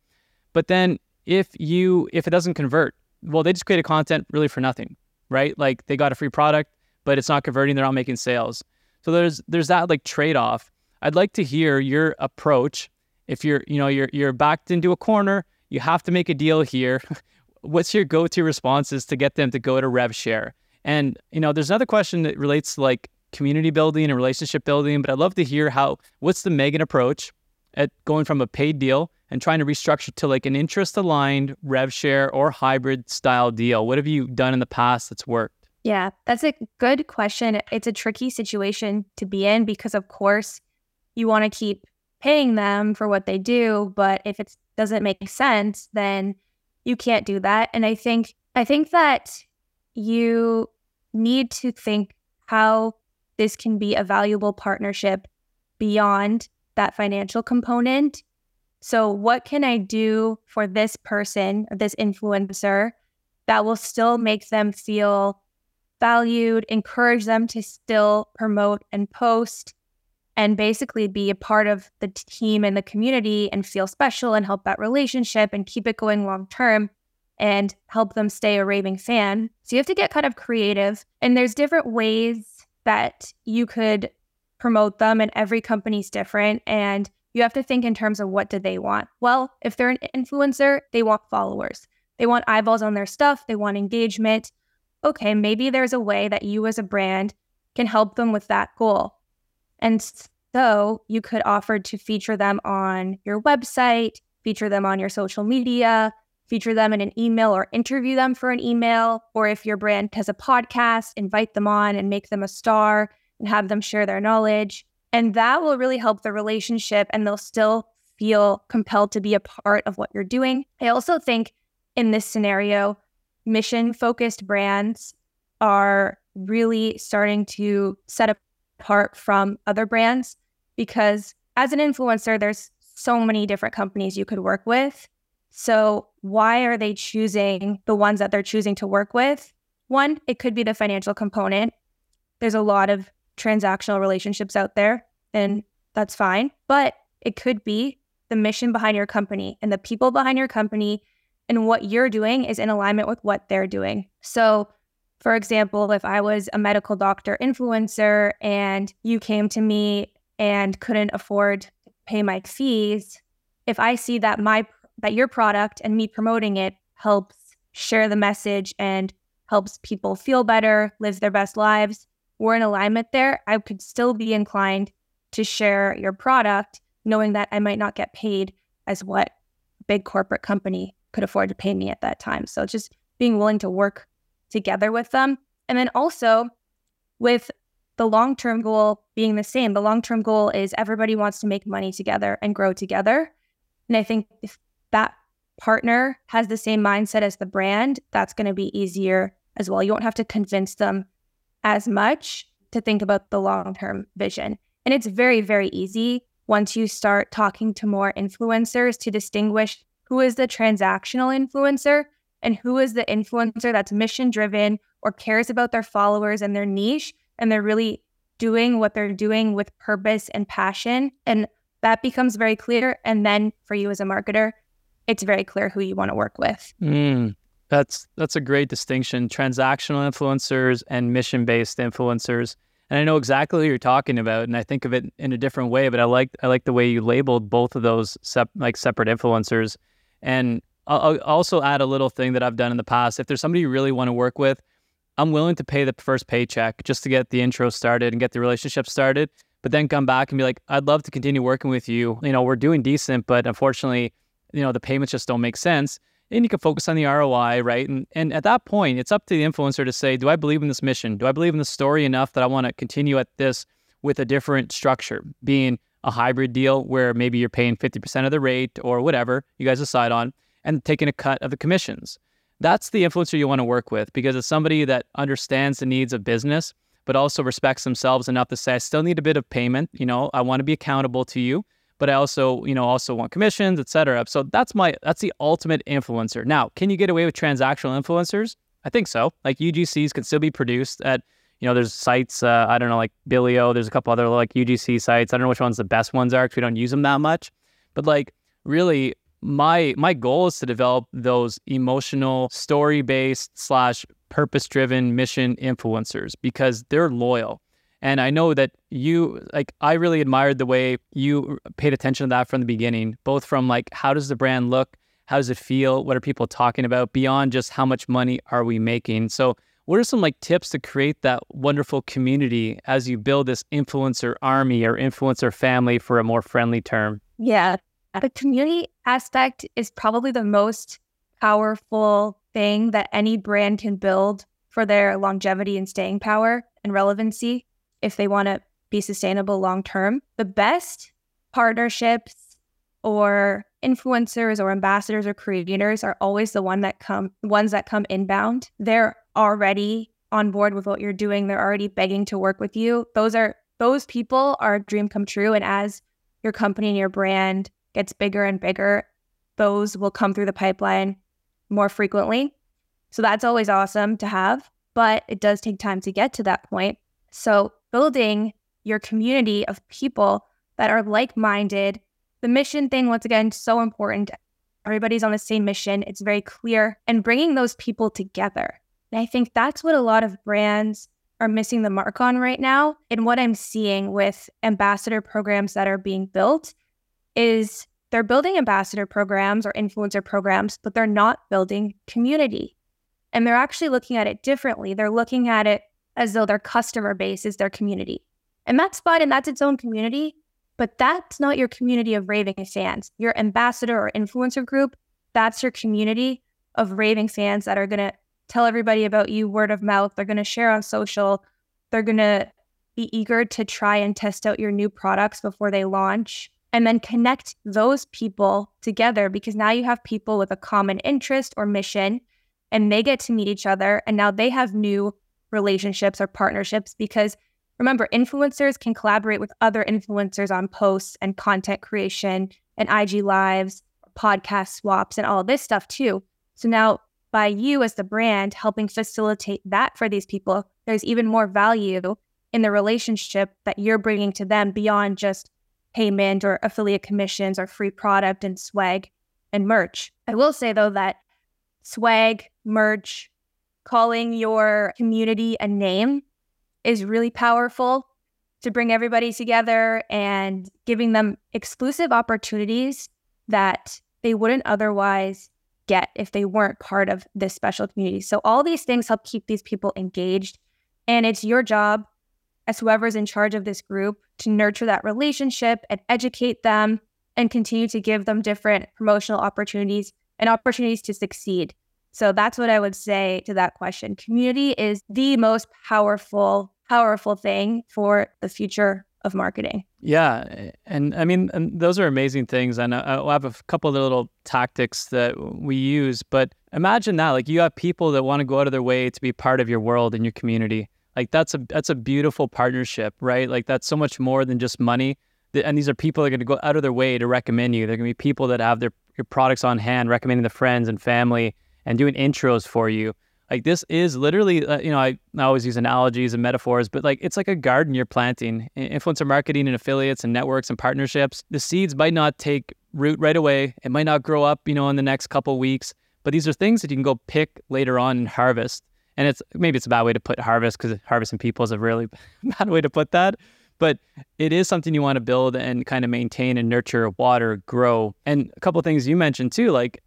But then if you if it doesn't convert, well, they just created content really for nothing, right? Like they got a free product, but it's not converting. They're not making sales. So there's there's that like trade off. I'd like to hear your approach. If you're you know you're you're backed into a corner, you have to make a deal here. what's your go-to responses to get them to go to rev share? And you know, there's another question that relates to like community building and relationship building, but I'd love to hear how what's the Megan approach at going from a paid deal and trying to restructure to like an interest aligned rev share or hybrid style deal. What have you done in the past that's worked? Yeah, that's a good question. It's a tricky situation to be in because of course you want to keep paying them for what they do, but if it doesn't make sense, then you can't do that. And I think I think that you need to think how this can be a valuable partnership beyond that financial component. So, what can I do for this person, this influencer, that will still make them feel valued, encourage them to still promote and post, and basically be a part of the team and the community and feel special and help that relationship and keep it going long term and help them stay a raving fan. So you have to get kind of creative. And there's different ways that you could promote them, and every company's different. And you have to think in terms of what do they want. Well, if they're an influencer, they want followers. They want eyeballs on their stuff, they want engagement. Okay, maybe there's a way that you as a brand can help them with that goal. And so you could offer to feature them on your website, feature them on your social media, feature them in an email or interview them for an email. Or if your brand has a podcast, invite them on and make them a star and have them share their knowledge. And that will really help the relationship and they'll still feel compelled to be a part of what you're doing. I also think in this scenario, mission focused brands are really starting to set apart from other brands because as an influencer, there's so many different companies you could work with. So, why are they choosing the ones that they're choosing to work with? One, it could be the financial component. There's a lot of transactional relationships out there, and that's fine. But it could be the mission behind your company and the people behind your company and what you're doing is in alignment with what they're doing. So, for example, if I was a medical doctor influencer and you came to me and couldn't afford to pay my fees, if I see that my that your product and me promoting it helps share the message and helps people feel better, live their best lives, we're in alignment there, I could still be inclined to share your product, knowing that I might not get paid as what big corporate company could afford to pay me at that time. So just being willing to work together with them. And then also with the long term goal being the same, the long term goal is everybody wants to make money together and grow together. And I think if that partner has the same mindset as the brand, that's going to be easier as well. You won't have to convince them as much to think about the long term vision. And it's very, very easy once you start talking to more influencers to distinguish who is the transactional influencer and who is the influencer that's mission driven or cares about their followers and their niche. And they're really doing what they're doing with purpose and passion. And that becomes very clear. And then for you as a marketer, it's very clear who you want to work with. Mm, that's that's a great distinction. Transactional influencers and mission based influencers. And I know exactly who you're talking about, and I think of it in a different way. But I like I like the way you labeled both of those sep- like separate influencers. And I'll, also add a little thing that I've done in the past. If there's somebody you really want to work with, I'm willing to pay the first paycheck just to get the intro started and get the relationship started. But then come back and be like, I'd love to continue working with you. You know, we're doing decent, but unfortunately, you know, the payments just don't make sense. And you can focus on the ROI, right? And and at that point, it's up to the influencer to say, do I believe in this mission? Do I believe in the story enough that I want to continue at this with a different structure, being a hybrid deal where maybe you're paying 50% of the rate or whatever you guys decide on and taking a cut of the commissions. That's the influencer you want to work with because it's somebody that understands the needs of business, but also respects themselves enough to say, I still need a bit of payment. You know, I want to be accountable to you but I also, you know, also want commissions, et cetera. So that's my that's the ultimate influencer. Now, can you get away with transactional influencers? I think so. Like UGCs can still be produced at, you know, there's sites, uh, I don't know, like Billo, there's a couple other like UGC sites. I don't know which ones the best ones are because we don't use them that much. But like really my my goal is to develop those emotional story based slash purpose driven mission influencers because they're loyal and I know that you like I really admired the way you paid attention to that from the beginning, both from like how does the brand look, how does it feel, what are people talking about beyond just how much money are we making. So what are some like tips to create that wonderful community as you build this influencer army or influencer family for a more friendly term? Yeah. The community aspect is probably the most powerful thing that any brand can build for their longevity and staying power and relevancy if they want to be sustainable long term. The best partnerships or influencers or ambassadors or creators are always the one that come ones that come inbound. They're already on board with what you're doing. They're already begging to work with you. Those are those people are a dream come true. And as your company and your brand gets bigger and bigger, those will come through the pipeline more frequently. So that's always awesome to have, but it does take time to get to that point. So building your community of people that are like minded. The mission thing, once again, so important. Everybody's on the same mission. It's very clear and bringing those people together. And I think that's what a lot of brands are missing the mark on right now. And what I'm seeing with ambassador programs that are being built is they're building ambassador programs or influencer programs, but they're not building community. And they're actually looking at it differently. They're looking at it as though their customer base is their community. And that's fine and that's its own community, but that's not your community of raving fans. Your ambassador or influencer group, that's your community of raving fans that are going to tell everybody about you word of mouth. They're going to share on social. They're going to be eager to try and test out your new products before they launch and then connect those people together because now you have people with a common interest or mission and they get to meet each other and now they have new relationships or partnerships because remember influencers can collaborate with other influencers on posts and content creation and IG lives, podcast swaps and all this stuff too. So now by you as the brand helping facilitate that for these people, there's even more value in the relationship that you're bringing to them beyond just payment or affiliate commissions or free product and swag and merch. I will say though that swag, merch, calling your community a name is really powerful to bring everybody together and giving them exclusive opportunities that they wouldn't otherwise get if they weren't part of this special community. So, all these things help keep these people engaged. And it's your job as whoever's in charge of this group to nurture that relationship and educate them and continue to give them different promotional opportunities and opportunities to succeed. So, that's what I would say to that question. Community is the most powerful, powerful thing for the future of marketing. Yeah, and I mean, and those are amazing things, and I'll have a couple of little tactics that we use. But imagine that, like, you have people that want to go out of their way to be part of your world and your community. Like, that's a that's a beautiful partnership, right? Like, that's so much more than just money. And these are people that are going to go out of their way to recommend you. They're going to be people that have their your products on hand, recommending the friends and family, and doing intros for you. Like this is literally, uh, you know, I, I always use analogies and metaphors, but like it's like a garden you're planting. Influencer marketing and affiliates and networks and partnerships. The seeds might not take root right away. It might not grow up, you know, in the next couple weeks. But these are things that you can go pick later on and harvest. And it's maybe it's a bad way to put harvest because harvesting people is a really bad way to put that. But it is something you want to build and kind of maintain and nurture, water, grow. And a couple things you mentioned too, like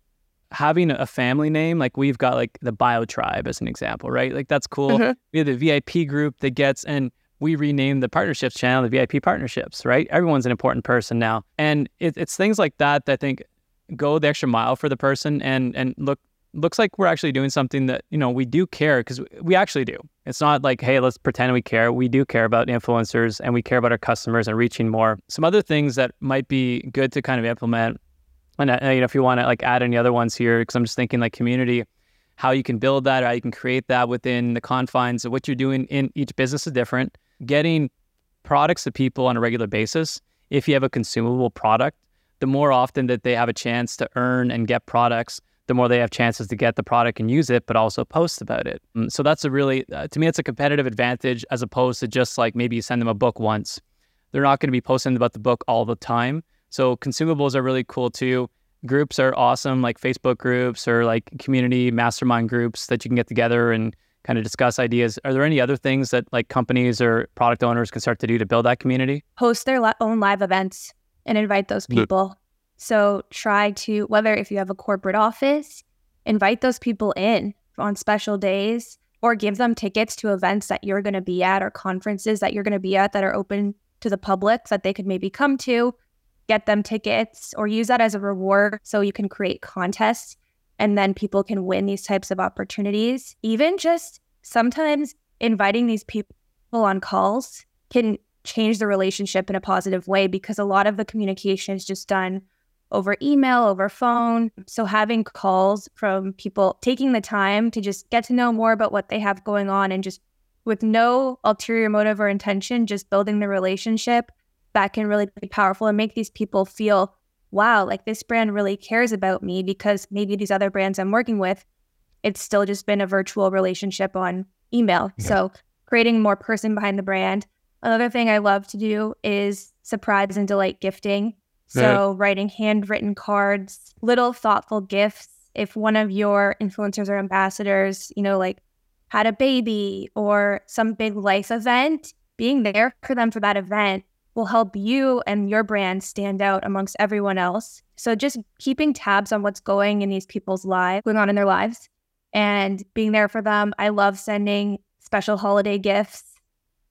having a family name, like we've got like the Bio Tribe as an example, right? Like that's cool. Mm-hmm. We have the VIP group that gets, and we renamed the partnerships channel the VIP partnerships, right? Everyone's an important person now, and it, it's things like that that I think go the extra mile for the person and and look looks like we're actually doing something that you know we do care because we actually do. It's not like hey, let's pretend we care. We do care about influencers and we care about our customers and reaching more. Some other things that might be good to kind of implement and uh, you know, if you want to like add any other ones here, because I'm just thinking like community, how you can build that, or how you can create that within the confines of what you're doing in each business is different. Getting products to people on a regular basis. If you have a consumable product, the more often that they have a chance to earn and get products, the more they have chances to get the product and use it, but also post about it. Mm, so that's a really, uh, to me, it's a competitive advantage as opposed to just like maybe you send them a book once. They're not going to be posting about the book all the time. So consumables are really cool too. Groups are awesome, like Facebook groups or like community mastermind groups that you can get together and kind of discuss ideas. Are there any other things that like companies or product owners can start to do to build that community? Host their own live events and invite those people. So try to, whether if you have a corporate office, invite those people in on special days or give them tickets to events that you're going to be at or conferences that you're going to be at that are open to the public that they could maybe come to get them tickets or use that as a reward so you can create contests and then people can win these types of opportunities. Even just sometimes inviting these people on calls can change the relationship in a positive way because a lot of the communication is just done over email, over phone. So having calls from people taking the time to just get to know more about what they have going on and just with no ulterior motive or intention, just building the relationship that can really be powerful and make these people feel, wow, like this brand really cares about me because maybe these other brands I'm working with, it's still just been a virtual relationship on email. Yeah. So creating more person behind the brand. Another thing I love to do is surprise and delight gifting. So, right. writing handwritten cards, little thoughtful gifts. If one of your influencers or ambassadors, you know, like had a baby or some big life event, being there for them for that event will help you and your brand stand out amongst everyone else. So, just keeping tabs on what's going in these people's lives, going on in their lives, and being there for them. I love sending special holiday gifts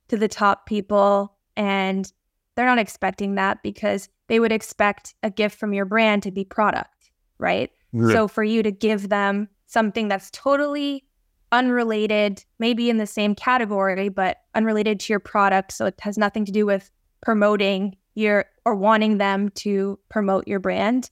to the top people, and they're not expecting that because they would expect a gift from your brand to be product, right? Yeah. So for you to give them something that's totally unrelated, maybe in the same category, but unrelated to your product. So it has nothing to do with promoting your or wanting them to promote your brand.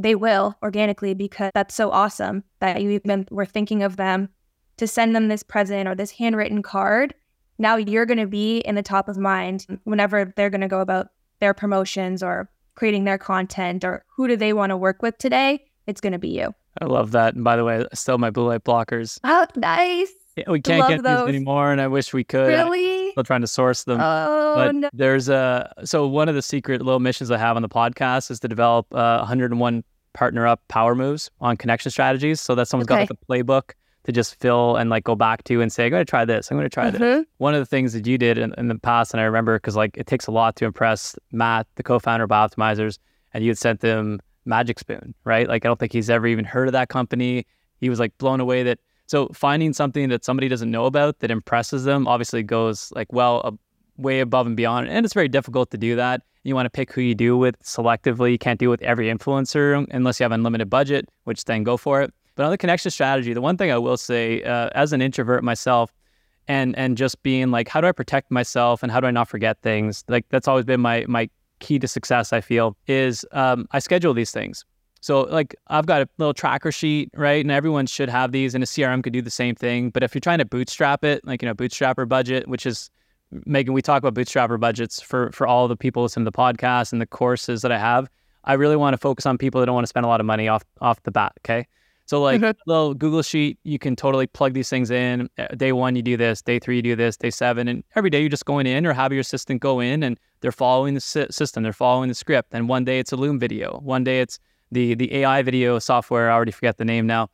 They will organically because that's so awesome that you even were thinking of them to send them this present or this handwritten card. Now you're going to be in the top of mind whenever they're going to go about their promotions or creating their content or who do they want to work with today, it's going to be you. I love that. And by the way, I still my blue light blockers. Oh, nice. Yeah, we can't love get those. these anymore, and I wish we could. Really? I'm still trying to source them. Oh, but no. there's a so one of the secret little missions I have on the podcast is to develop uh, 101 partner up power moves on connection strategies, so that someone's okay. got like a playbook to just fill and like go back to and say, I'm going to try this. I'm going to try mm-hmm. this. One of the things that you did in, in the past, and I remember because like it takes a lot to impress Matt, the co-founder of Bioptimizers, and you had sent them Magic Spoon, right? Like I don't think he's ever even heard of that company. He was like blown away that. So finding something that somebody doesn't know about that impresses them obviously goes like well uh, way above and beyond, and it's very difficult to do that. You want to pick who you do with selectively. You can't do with every influencer unless you have unlimited budget, which then go for it. But on the connection strategy, the one thing I will say, uh, as an introvert myself, and and just being like, how do I protect myself and how do I not forget things? Like that's always been my my key to success. I feel is um, I schedule these things. So like I've got a little tracker sheet, right? And everyone should have these, and a CRM could do the same thing. But if you're trying to bootstrap it, like you know, bootstrapper budget, which is Megan, we talk about bootstrapper budgets for for all the people listening to the podcast and the courses that I have. I really want to focus on people that don't want to spend a lot of money off off the bat. Okay. So like mm-hmm. little Google sheet, you can totally plug these things in. Uh, day one, you do this. Day three, you do this. Day seven, and every day you're just going in or have your assistant go in and they're following the system. They're following the script. And one day it's a Loom video. One day it's the the AI video software. I already forget the name now,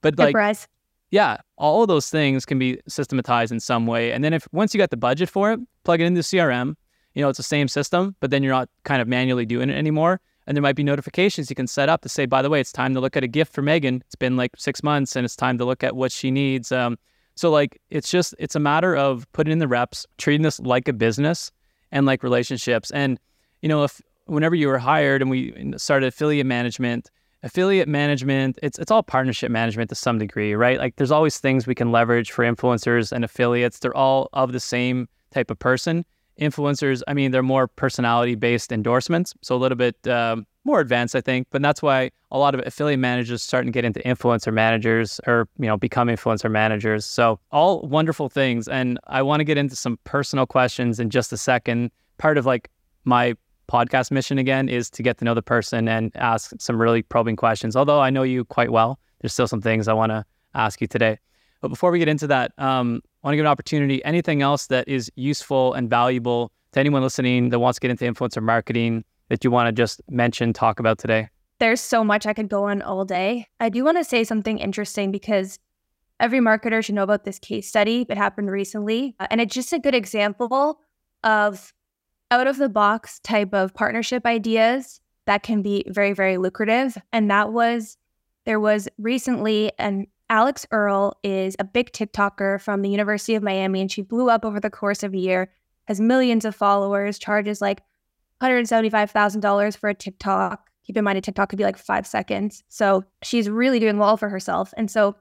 but like Hyperise. yeah, all of those things can be systematized in some way. And then if once you got the budget for it, plug it into CRM. You know, it's the same system, but then you're not kind of manually doing it anymore and there might be notifications you can set up to say, by the way, it's time to look at a gift for Megan. It's been like six months and it's time to look at what she needs. Um, so like it's just it's a matter of putting in the reps, treating this like a business and like relationships. And you know, if whenever you were hired and we started affiliate management, affiliate management, it's it's all partnership management to some degree, right? Like there's always things we can leverage for influencers and affiliates. They're all of the same type of person influencers, I mean, they're more personality based endorsements, so a little bit um, more advanced, I think. But that's why a lot of affiliate managers starting to get into influencer managers or you know become influencer managers. So all wonderful things, and I want to get into some personal questions in just a second. Part of like my podcast mission again is to get to know the person and ask some really probing questions. Although I know you quite well, there's still some things I want to ask you today. But before we get into that, um, I want to give an opportunity. Anything else that is useful and valuable to anyone listening that wants to get into influencer marketing that you want to just mention, talk about today? There's so much I could go on all day. I do want to say something interesting because every marketer should know about this case study. It happened recently, uh, and it's just a good example of out of the box type of partnership ideas that can be very, very lucrative. And that was there was recently an Alix Earle is a big TikToker from the University of Miami, and she blew up over the course of a year, has millions of followers, charges like $175,000 for a TikTok. Keep in mind, a TikTok could be like five seconds. So she's really doing well for herself. And so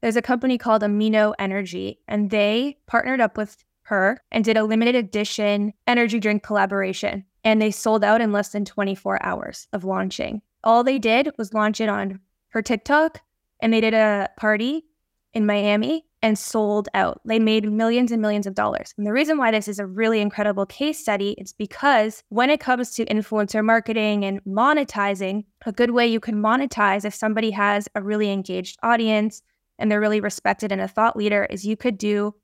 there's a company called Amino Energy, and they partnered up with her and did a limited edition energy drink collaboration. And they sold out in less than 24 hours of launching. All they did was launch it on her TikTok and they did a party in Miami and sold out. They made millions and millions of dollars. And the reason why this is a really incredible case study is because when it comes to influencer marketing and monetizing, a good way you can monetize if somebody has a really engaged audience and they're really respected and a thought leader is you could do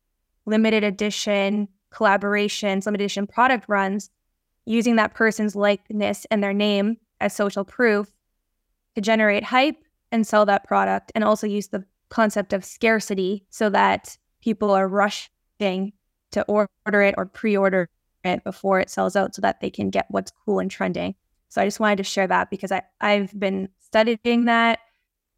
limited edition collaborations, limited edition product runs using that person's likeness and their name as social proof to generate hype and sell that product and also use the concept of scarcity so that people are rushing to order it or pre-order it before it sells out so that they can get what's cool and trending. So I just wanted to share that because I, I've been studying that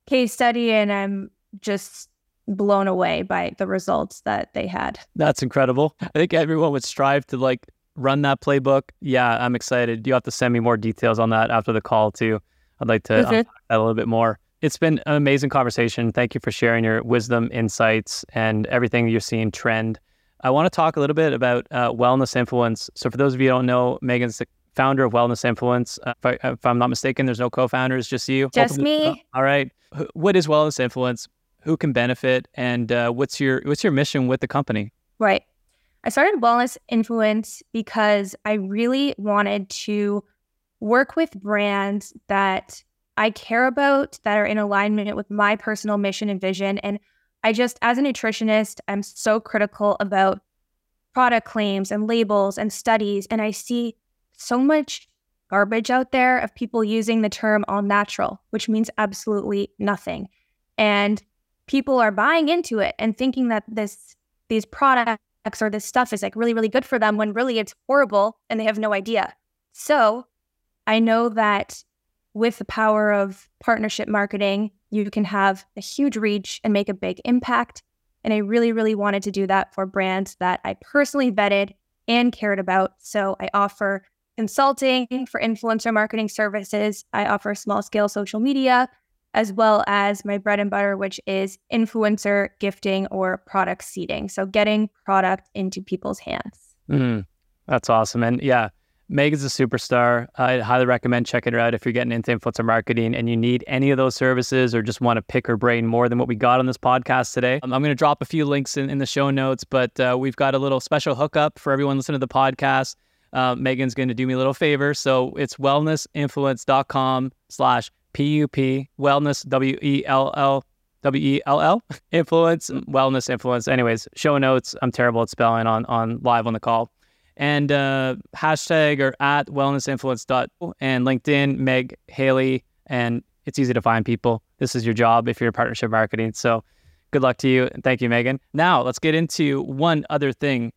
case study and I'm just blown away by the results that they had. That's incredible. I think everyone would strive to like run that playbook. Yeah, I'm excited. You have to send me more details on that after the call too. I'd like to mm-hmm. a little bit more. It's been an amazing conversation. Thank you for sharing your wisdom, insights, and everything you're seeing trend. I want to talk a little bit about uh, wellness influence. So, for those of you who don't know, Megan's the founder of Wellness Influence. Uh, if, I, am not mistaken, there's no co-founders, just you. Just me. All right. What is Wellness Influence? Who can benefit? And uh, what's your what's your mission with the company? Right. I started Wellness Influence because I really wanted to work with brands that I care about that are in alignment with my personal mission and vision. And I just, as a nutritionist, I'm so critical about product claims and labels and studies. And I see so much garbage out there of people using the term all natural, which means absolutely nothing. And people are buying into it and thinking that this these products or this stuff is like really, really good for them when really it's horrible and they have no idea. So I know that with the power of partnership marketing, you can have a huge reach and make a big impact. And I really, really wanted to do that for brands that I personally vetted and cared about. So I offer consulting for influencer marketing services. I offer small scale social media, as well as my bread and butter, which is influencer gifting or product seeding. So getting product into people's hands. Mm, that's awesome. And yeah, Megan's a superstar. I highly recommend checking her out if you're getting into influencer marketing and you need any of those services or just want to pick her brain more than what we got on this podcast today. Um, I'm going to drop a few links in, in the show notes, but uh, we've got a little special hookup for everyone listening to the podcast. Uh, Megan's going to do me a little favor. So it's wellnessinfluence.com slash P-U-P, wellness, W-E-L-L, W-E-L-L, influence, wellness influence. Anyways, show notes. I'm terrible at spelling on, on live on the call and uh, hashtag or at wellnessinfluence and LinkedIn, Meg Hailey, and it's easy to find people. This is your job if you're partnership marketing. So good luck to you and thank you, Megan. Now let's get into one other thing,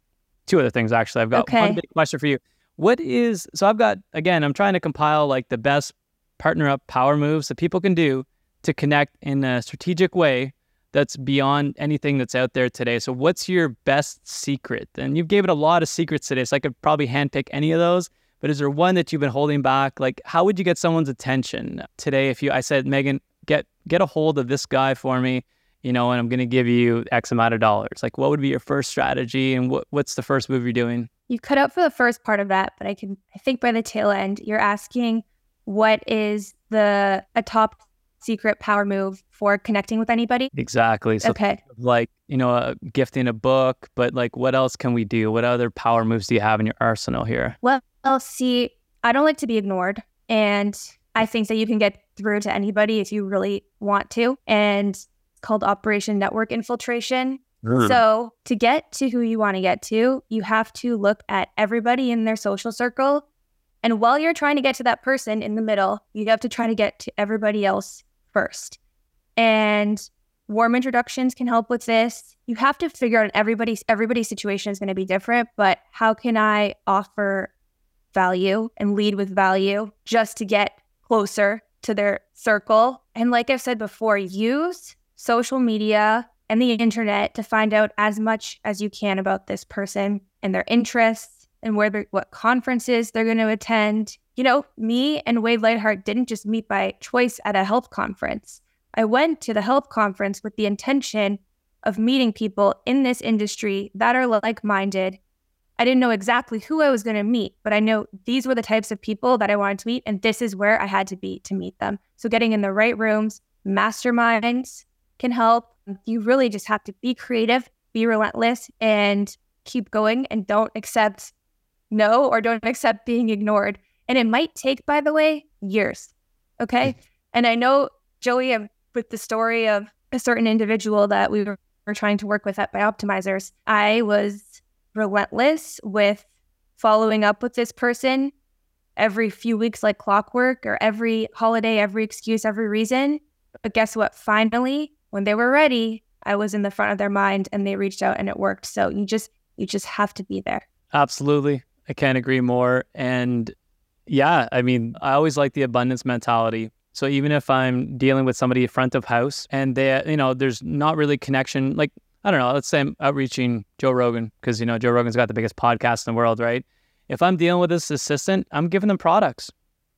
two other things actually. I've got okay. one big question for you. What is so I've got again, I'm trying to compile like the best partner up power moves that people can do to connect in a strategic way that's beyond anything that's out there today. So, what's your best secret? And you gave it a lot of secrets today, so I could probably handpick any of those. But is there one that you've been holding back? Like, how would you get someone's attention today? If you, I said, Megan, get get a hold of this guy for me, you know, and I'm going to give you X amount of dollars. Like, what would be your first strategy, and what what's the first move you're doing? You cut out for the first part of that, but I can, I think by the tail end, you're asking what is the a top secret power move for connecting with anybody? Exactly. So okay. Like, you know, uh, gifting a book, but like, what else can we do? What other power moves do you have in your arsenal here? Well, see, I don't like to be ignored. And I think that you can get through to anybody if you really want to. And it's called Operation Network Infiltration. Mm. So, to get to who you want to get to, you have to look at everybody in their social circle. And while you're trying to get to that person in the middle, you have to try to get to everybody else first. And warm introductions can help with this. You have to figure out everybody's everybody's situation is going to be different, but how can I offer value and lead with value just to get closer to their circle? And like I've said before, use social media and the internet to find out as much as you can about this person and their interests and where what conferences they're going to attend you know, me and Wade Lightheart didn't just meet by choice at a health conference. I went to the health conference with the intention of meeting people in this industry that are like minded. I didn't know exactly who I was going to meet, but I know these were the types of people that I wanted to meet, and this is where I had to be to meet them. So, getting in the right rooms, masterminds can help. You really just have to be creative, be relentless, and keep going, and don't accept no or don't accept being ignored. And it might take, by the way, years. Okay. Mm-hmm. and I know, Joey, with the story of a certain individual that we were trying to work with at Bioptimizers, I was relentless with following up with this person every few weeks like clockwork or every holiday, every excuse, every reason. But guess what? Finally, when they were ready, I was in the front of their mind and they reached out and it worked. So you just you just have to be there. Absolutely. I can't agree more. And yeah, I mean, I always like the abundance mentality. So even if I'm dealing with somebody front of house and they, you know, there's not really connection, like, I don't know, let's say I'm outreaching Joe Rogan because, you know, Joe Rogan's got the biggest podcast in the world, right? If I'm dealing with this assistant, I'm giving them products.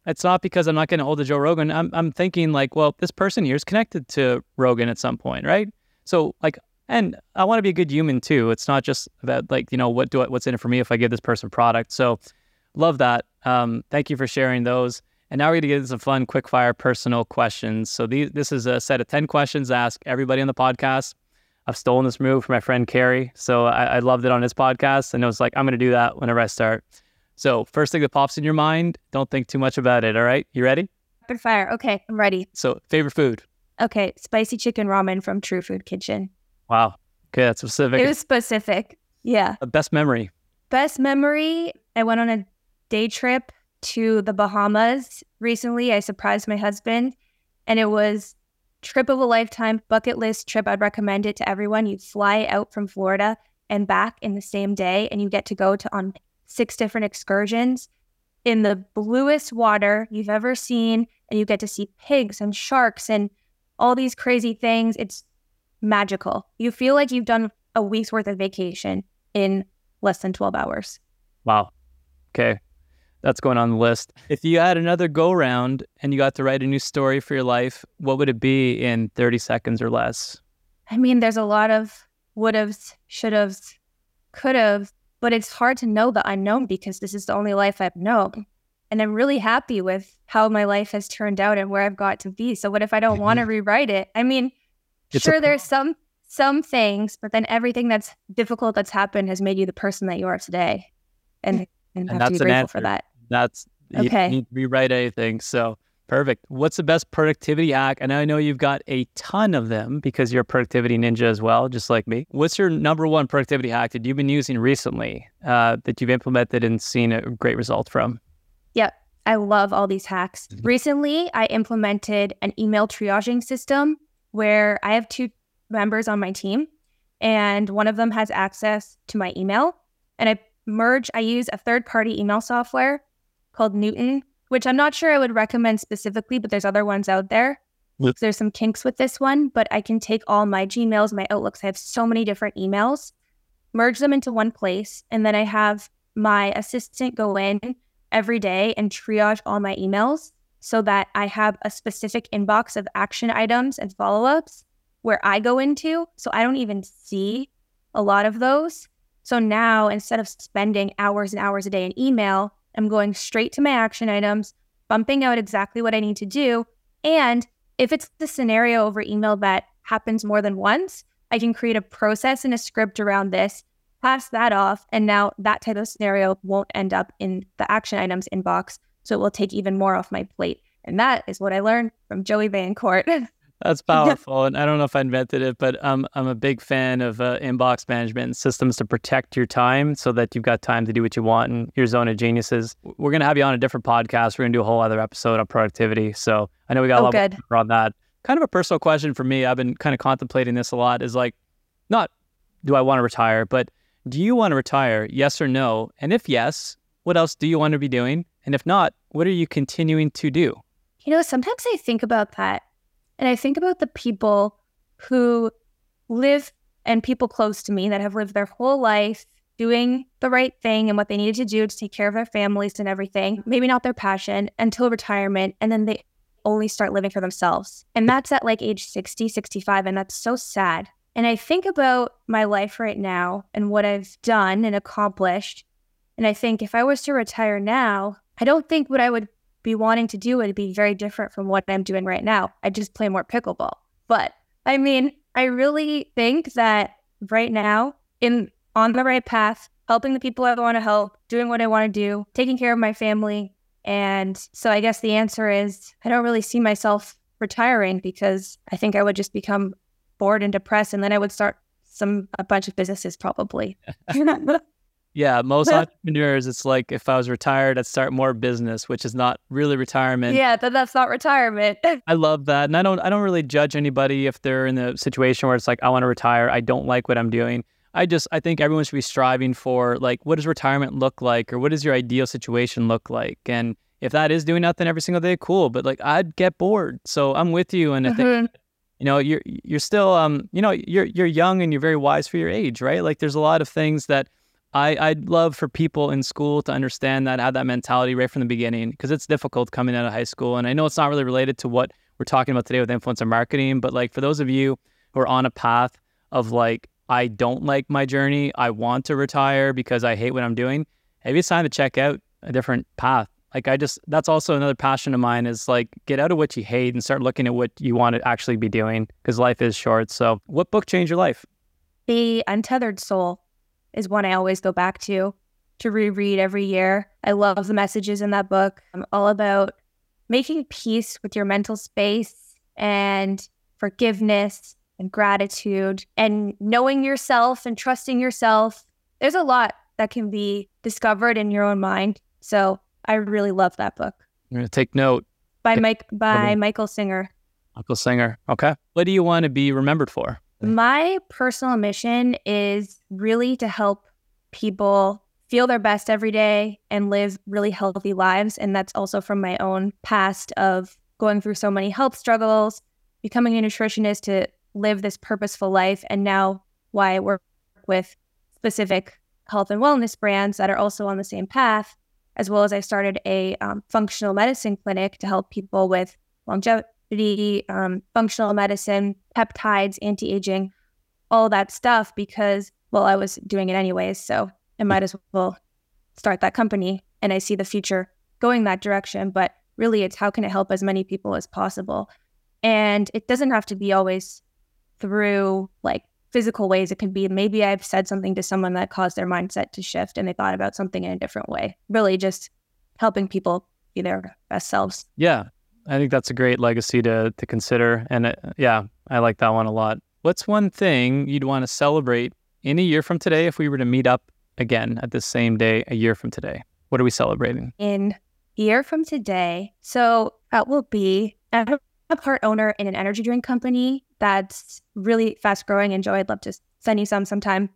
It's not because I'm not getting hold of Joe Rogan. I'm, I'm thinking like, well, this person here is connected to Rogan at some point, right? So like, and I want to be a good human too. It's not just about like, you know, what do I, what's in it for me if I give this person product. So love that. Um, thank you for sharing those. And now we're going to get into some fun, quick fire personal questions. So these, this is a set of 10 questions to ask everybody on the podcast. I've stolen this move from my friend Carrie. So I, I loved it on his podcast. And it was like, I'm going to do that whenever I start. So first thing that pops in your mind, don't think too much about it. All right. You ready? Rapid fire. Okay. I'm ready. So favorite food? Okay. Spicy chicken ramen from True Food Kitchen. Wow. Okay. That's specific. It was specific. Yeah. Uh, best memory? Best memory. I went on a day trip to the Bahamas recently. I surprised my husband, and it was trip of a lifetime bucket list trip. I'd recommend it to everyone. You fly out from Florida and back in the same day, and you get to go to on six different excursions in the bluest water you've ever seen, and you get to see pigs and sharks and all these crazy things. It's magical. You feel like you've done a week's worth of vacation in less than 12 hours. Wow. Okay that's going on the list. If you had another go round and you got to write a new story for your life, what would it be in 30 seconds or less? I mean, there's a lot of would haves, should haves, could have, but it's hard to know the unknown because this is the only life I've known. And I'm really happy with how my life has turned out and where I've got to be. So what if I don't mm-hmm. want to rewrite it? I mean, it's sure, a- there's some some things, but then everything that's difficult that's happened has made you the person that you are today. And and, and to be grateful for that. That's okay. You to rewrite anything. So perfect. What's the best productivity hack? And I know you've got a ton of them because you're a productivity ninja as well, just like me. What's your number one productivity hack that you've been using recently uh, that you've implemented and seen a great result from? Yep. I love all these hacks. Mm-hmm. Recently, I implemented an email triaging system where I have two members on my team, and one of them has access to my email. And I merge, I use a third party email software called Newton, which I'm not sure I would recommend specifically, but there's other ones out there. Yep. There's some kinks with this one, but I can take all my Gmails, my Outlooks. I have so many different emails, merge them into one place, and then I have my assistant go in every day and triage all my emails so that I have a specific inbox of action items and follow ups where I go into. So I don't even see a lot of those. So now instead of spending hours and hours a day in email, I'm going straight to my action items, bumping out exactly what I need to do. And if it's the scenario over email that happens more than once, I can create a process and a script around this, pass that off. And now that type of scenario won't end up in the action items inbox. So it will take even more off my plate. And that is what I learned from Joey Vaillancourt. That's powerful. and I don't know if I invented it, but I'm I'm a big fan of uh, inbox management and systems to protect your time so that you've got time to do what you want in your zone of geniuses. We're going to have you on a different podcast. We're going to do a whole other episode on productivity. So I know we got oh, a lot good. more on that. Kind of a personal question for me. I've been kind of contemplating this a lot is like, not do I want to retire, but do you want to retire? Yes or no? And if yes, what else do you want to be doing? And if not, what are you continuing to do? You know, sometimes I think about that and I think about the people who live and people close to me that have lived their whole life doing the right thing and what they needed to do to take care of their families and everything, maybe not their passion until retirement. And then they only start living for themselves. And that's at like age 60, 65. And that's so sad. And I think about my life right now and what I've done and accomplished. And I think if I was to retire now, I don't think what I would be wanting to do it would be very different from what I'm doing right now. I just play more pickleball. But I mean, I really think that right now, in on the right path, helping the people I want to help, doing what I want to do, taking care of my family. And so I guess the answer is I don't really see myself retiring because I think I would just become bored and depressed and then I would start some a bunch of businesses probably. yeah, most entrepreneurs it's like if I was retired I'd start more business, which is not really retirement. Yeah, but that's not retirement. I love that. And I don't I don't really judge anybody if they're in the situation where it's like I want to retire, I don't like what I'm doing. I just I think everyone should be striving for like what does retirement look like or what does your ideal situation look like and if that is doing nothing every single day cool but like I'd get bored so I'm with you and I think mm-hmm. you know you're you're still um you know you're you're young and you're very wise for your age right like there's a lot of things that I I'd love for people in school to understand that have that mentality right from the beginning because it's difficult coming out of high school and I know it's not really related to what we're talking about today with influencer marketing but like for those of you who are on a path of like I don't like my journey. I want to retire because I hate what I'm doing. Maybe it's time to check out a different path. Like I just that's also another passion of mine is like get out of what you hate and start looking at what you want to actually be doing because life is short. So, what book changed your life? The Untethered Soul is one I always go back to to reread every year. I love the messages in that book. I'm all about making peace with your mental space and forgiveness and gratitude and knowing yourself and trusting yourself. There's a lot that can be discovered in your own mind. So I really love that book. I'm gonna take note. By Mike by Michael Singer. Michael Singer. Okay. What do you want to be remembered for? My personal mission is really to help people feel their best every day and live really healthy lives. And that's also from my own past of going through so many health struggles, becoming a nutritionist to live this purposeful life. And now why I work with specific health and wellness brands that are also on the same path, as well as I started a um, functional medicine clinic to help people with longevity, um, functional medicine, peptides, anti aging, all that stuff because, well, I was doing it anyways. So I might as well start that company. And I see the future going that direction. But really, it's how can it help as many people as possible? And it doesn't have to be always through like physical ways. It could be maybe I've said something to someone that caused their mindset to shift and they thought about something in a different way. Really just helping people be their best selves. Yeah. I think that's a great legacy to to consider and it, uh, yeah, I like that one a lot. What's one thing you'd want to celebrate in a year from today if we were to meet up again at the same day a year from today? What are we celebrating? In a year from today. So that will be I'm a part owner in an energy drink company that's really fast growing. And Joe, I'd love to send you some sometime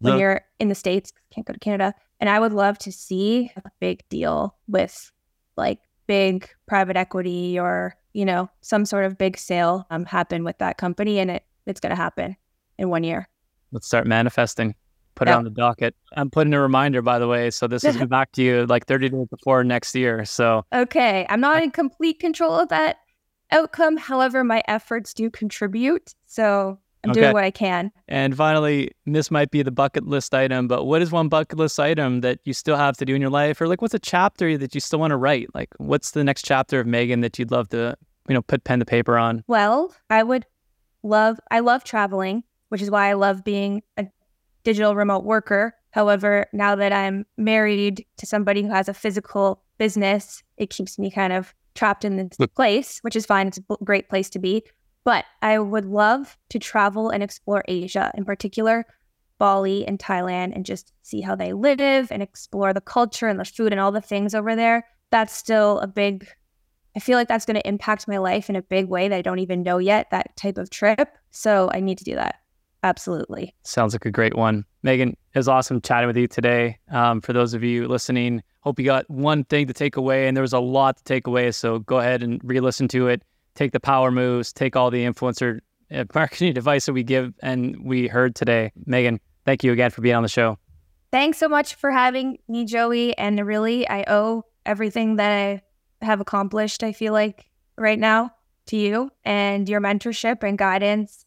when no. you're in the States. Can't go to Canada. And I would love to see a big deal with like big private equity or, you know, some sort of big sale um, happen with that company. And it, it's going to happen in one year. Let's start manifesting. Put yep. it on the docket. I'm putting a reminder, by the way. So this is back to you like 30 days before next year. So okay, I'm not in complete control of that outcome. However, my efforts do contribute. So I'm okay. doing what I can. And finally, this might be the bucket list item, but what is one bucket list item that you still have to do in your life? Or like what's a chapter that you still want to write? Like what's the next chapter of Megan that you'd love to, you know, put pen to paper on? Well, I would love I love traveling, which is why I love being a digital remote worker. However, now that I'm married to somebody who has a physical business, it keeps me kind of trapped in this place, which is fine. It's a great place to be. But I would love to travel and explore Asia, in particular, Bali and Thailand, and just see how they live and explore the culture and the food and all the things over there. That's still a big, I feel like that's going to impact my life in a big way that I don't even know yet, that type of trip. So I need to do that. Absolutely. Sounds like a great one. Megan, it was awesome chatting with you today. Um, for those of you listening, hope you got one thing to take away, and there was a lot to take away. So go ahead and re listen to it. Take the power moves, take all the influencer uh, marketing advice that we give and we heard today. Megan, thank you again for being on the show. Thanks so much for having me, Joey. And really, I owe everything that I have accomplished, I feel like, right now to you and your mentorship and guidance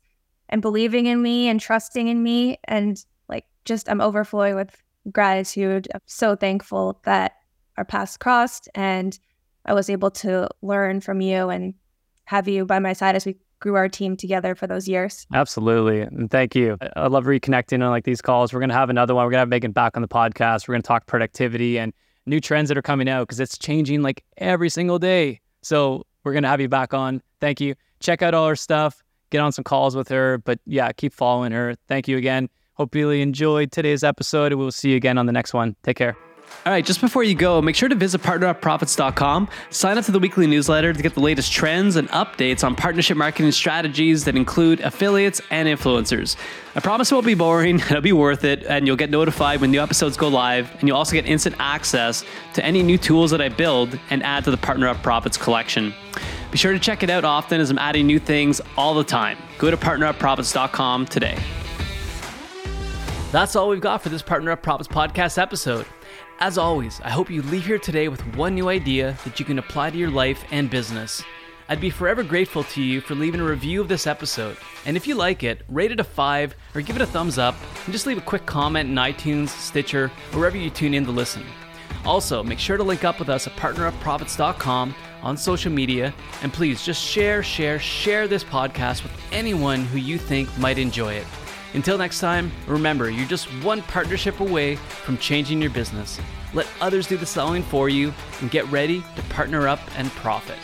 and believing in me and trusting in me. And like, just I'm overflowing with gratitude. I'm so thankful that our paths crossed and I was able to learn from you and have you by my side as we grew our team together for those years. Absolutely. And thank you. I love reconnecting on like these calls. We're going to have another one. We're going to have Megan back on the podcast. We're going to talk productivity and new trends that are coming out because it's changing like every single day. So we're going to have you back on. Thank you. Check out all her stuff, get on some calls with her. But yeah, keep following her. Thank you again. Hope you really enjoyed today's episode. We'll see you again on the next one. Take care. All right, just before you go, make sure to visit partnerupprofits.com. Sign up to the weekly newsletter to get the latest trends and updates on partnership marketing strategies that include affiliates and influencers. I promise it won't be boring, it'll be worth it, and you'll get notified when new episodes go live, and you'll also get instant access to any new tools that I build and add to the Partner Up Profits collection. Be sure to check it out often as I'm adding new things all the time. Go to partnerupprofits.com today. That's all we've got for this Partner Up Profits podcast episode. As always, I hope you leave here today with one new idea that you can apply to your life and business. I'd be forever grateful to you for leaving a review of this episode. And if you like it, rate it a 5 or give it a thumbs up and just leave a quick comment in iTunes, Stitcher, or wherever you tune in to listen. Also, make sure to link up with us at partnerupprofits.com on social media and please just share, share, share this podcast with anyone who you think might enjoy it. Until next time, remember you're just one partnership away from changing your business. Let others do the selling for you and get ready to partner up and profit.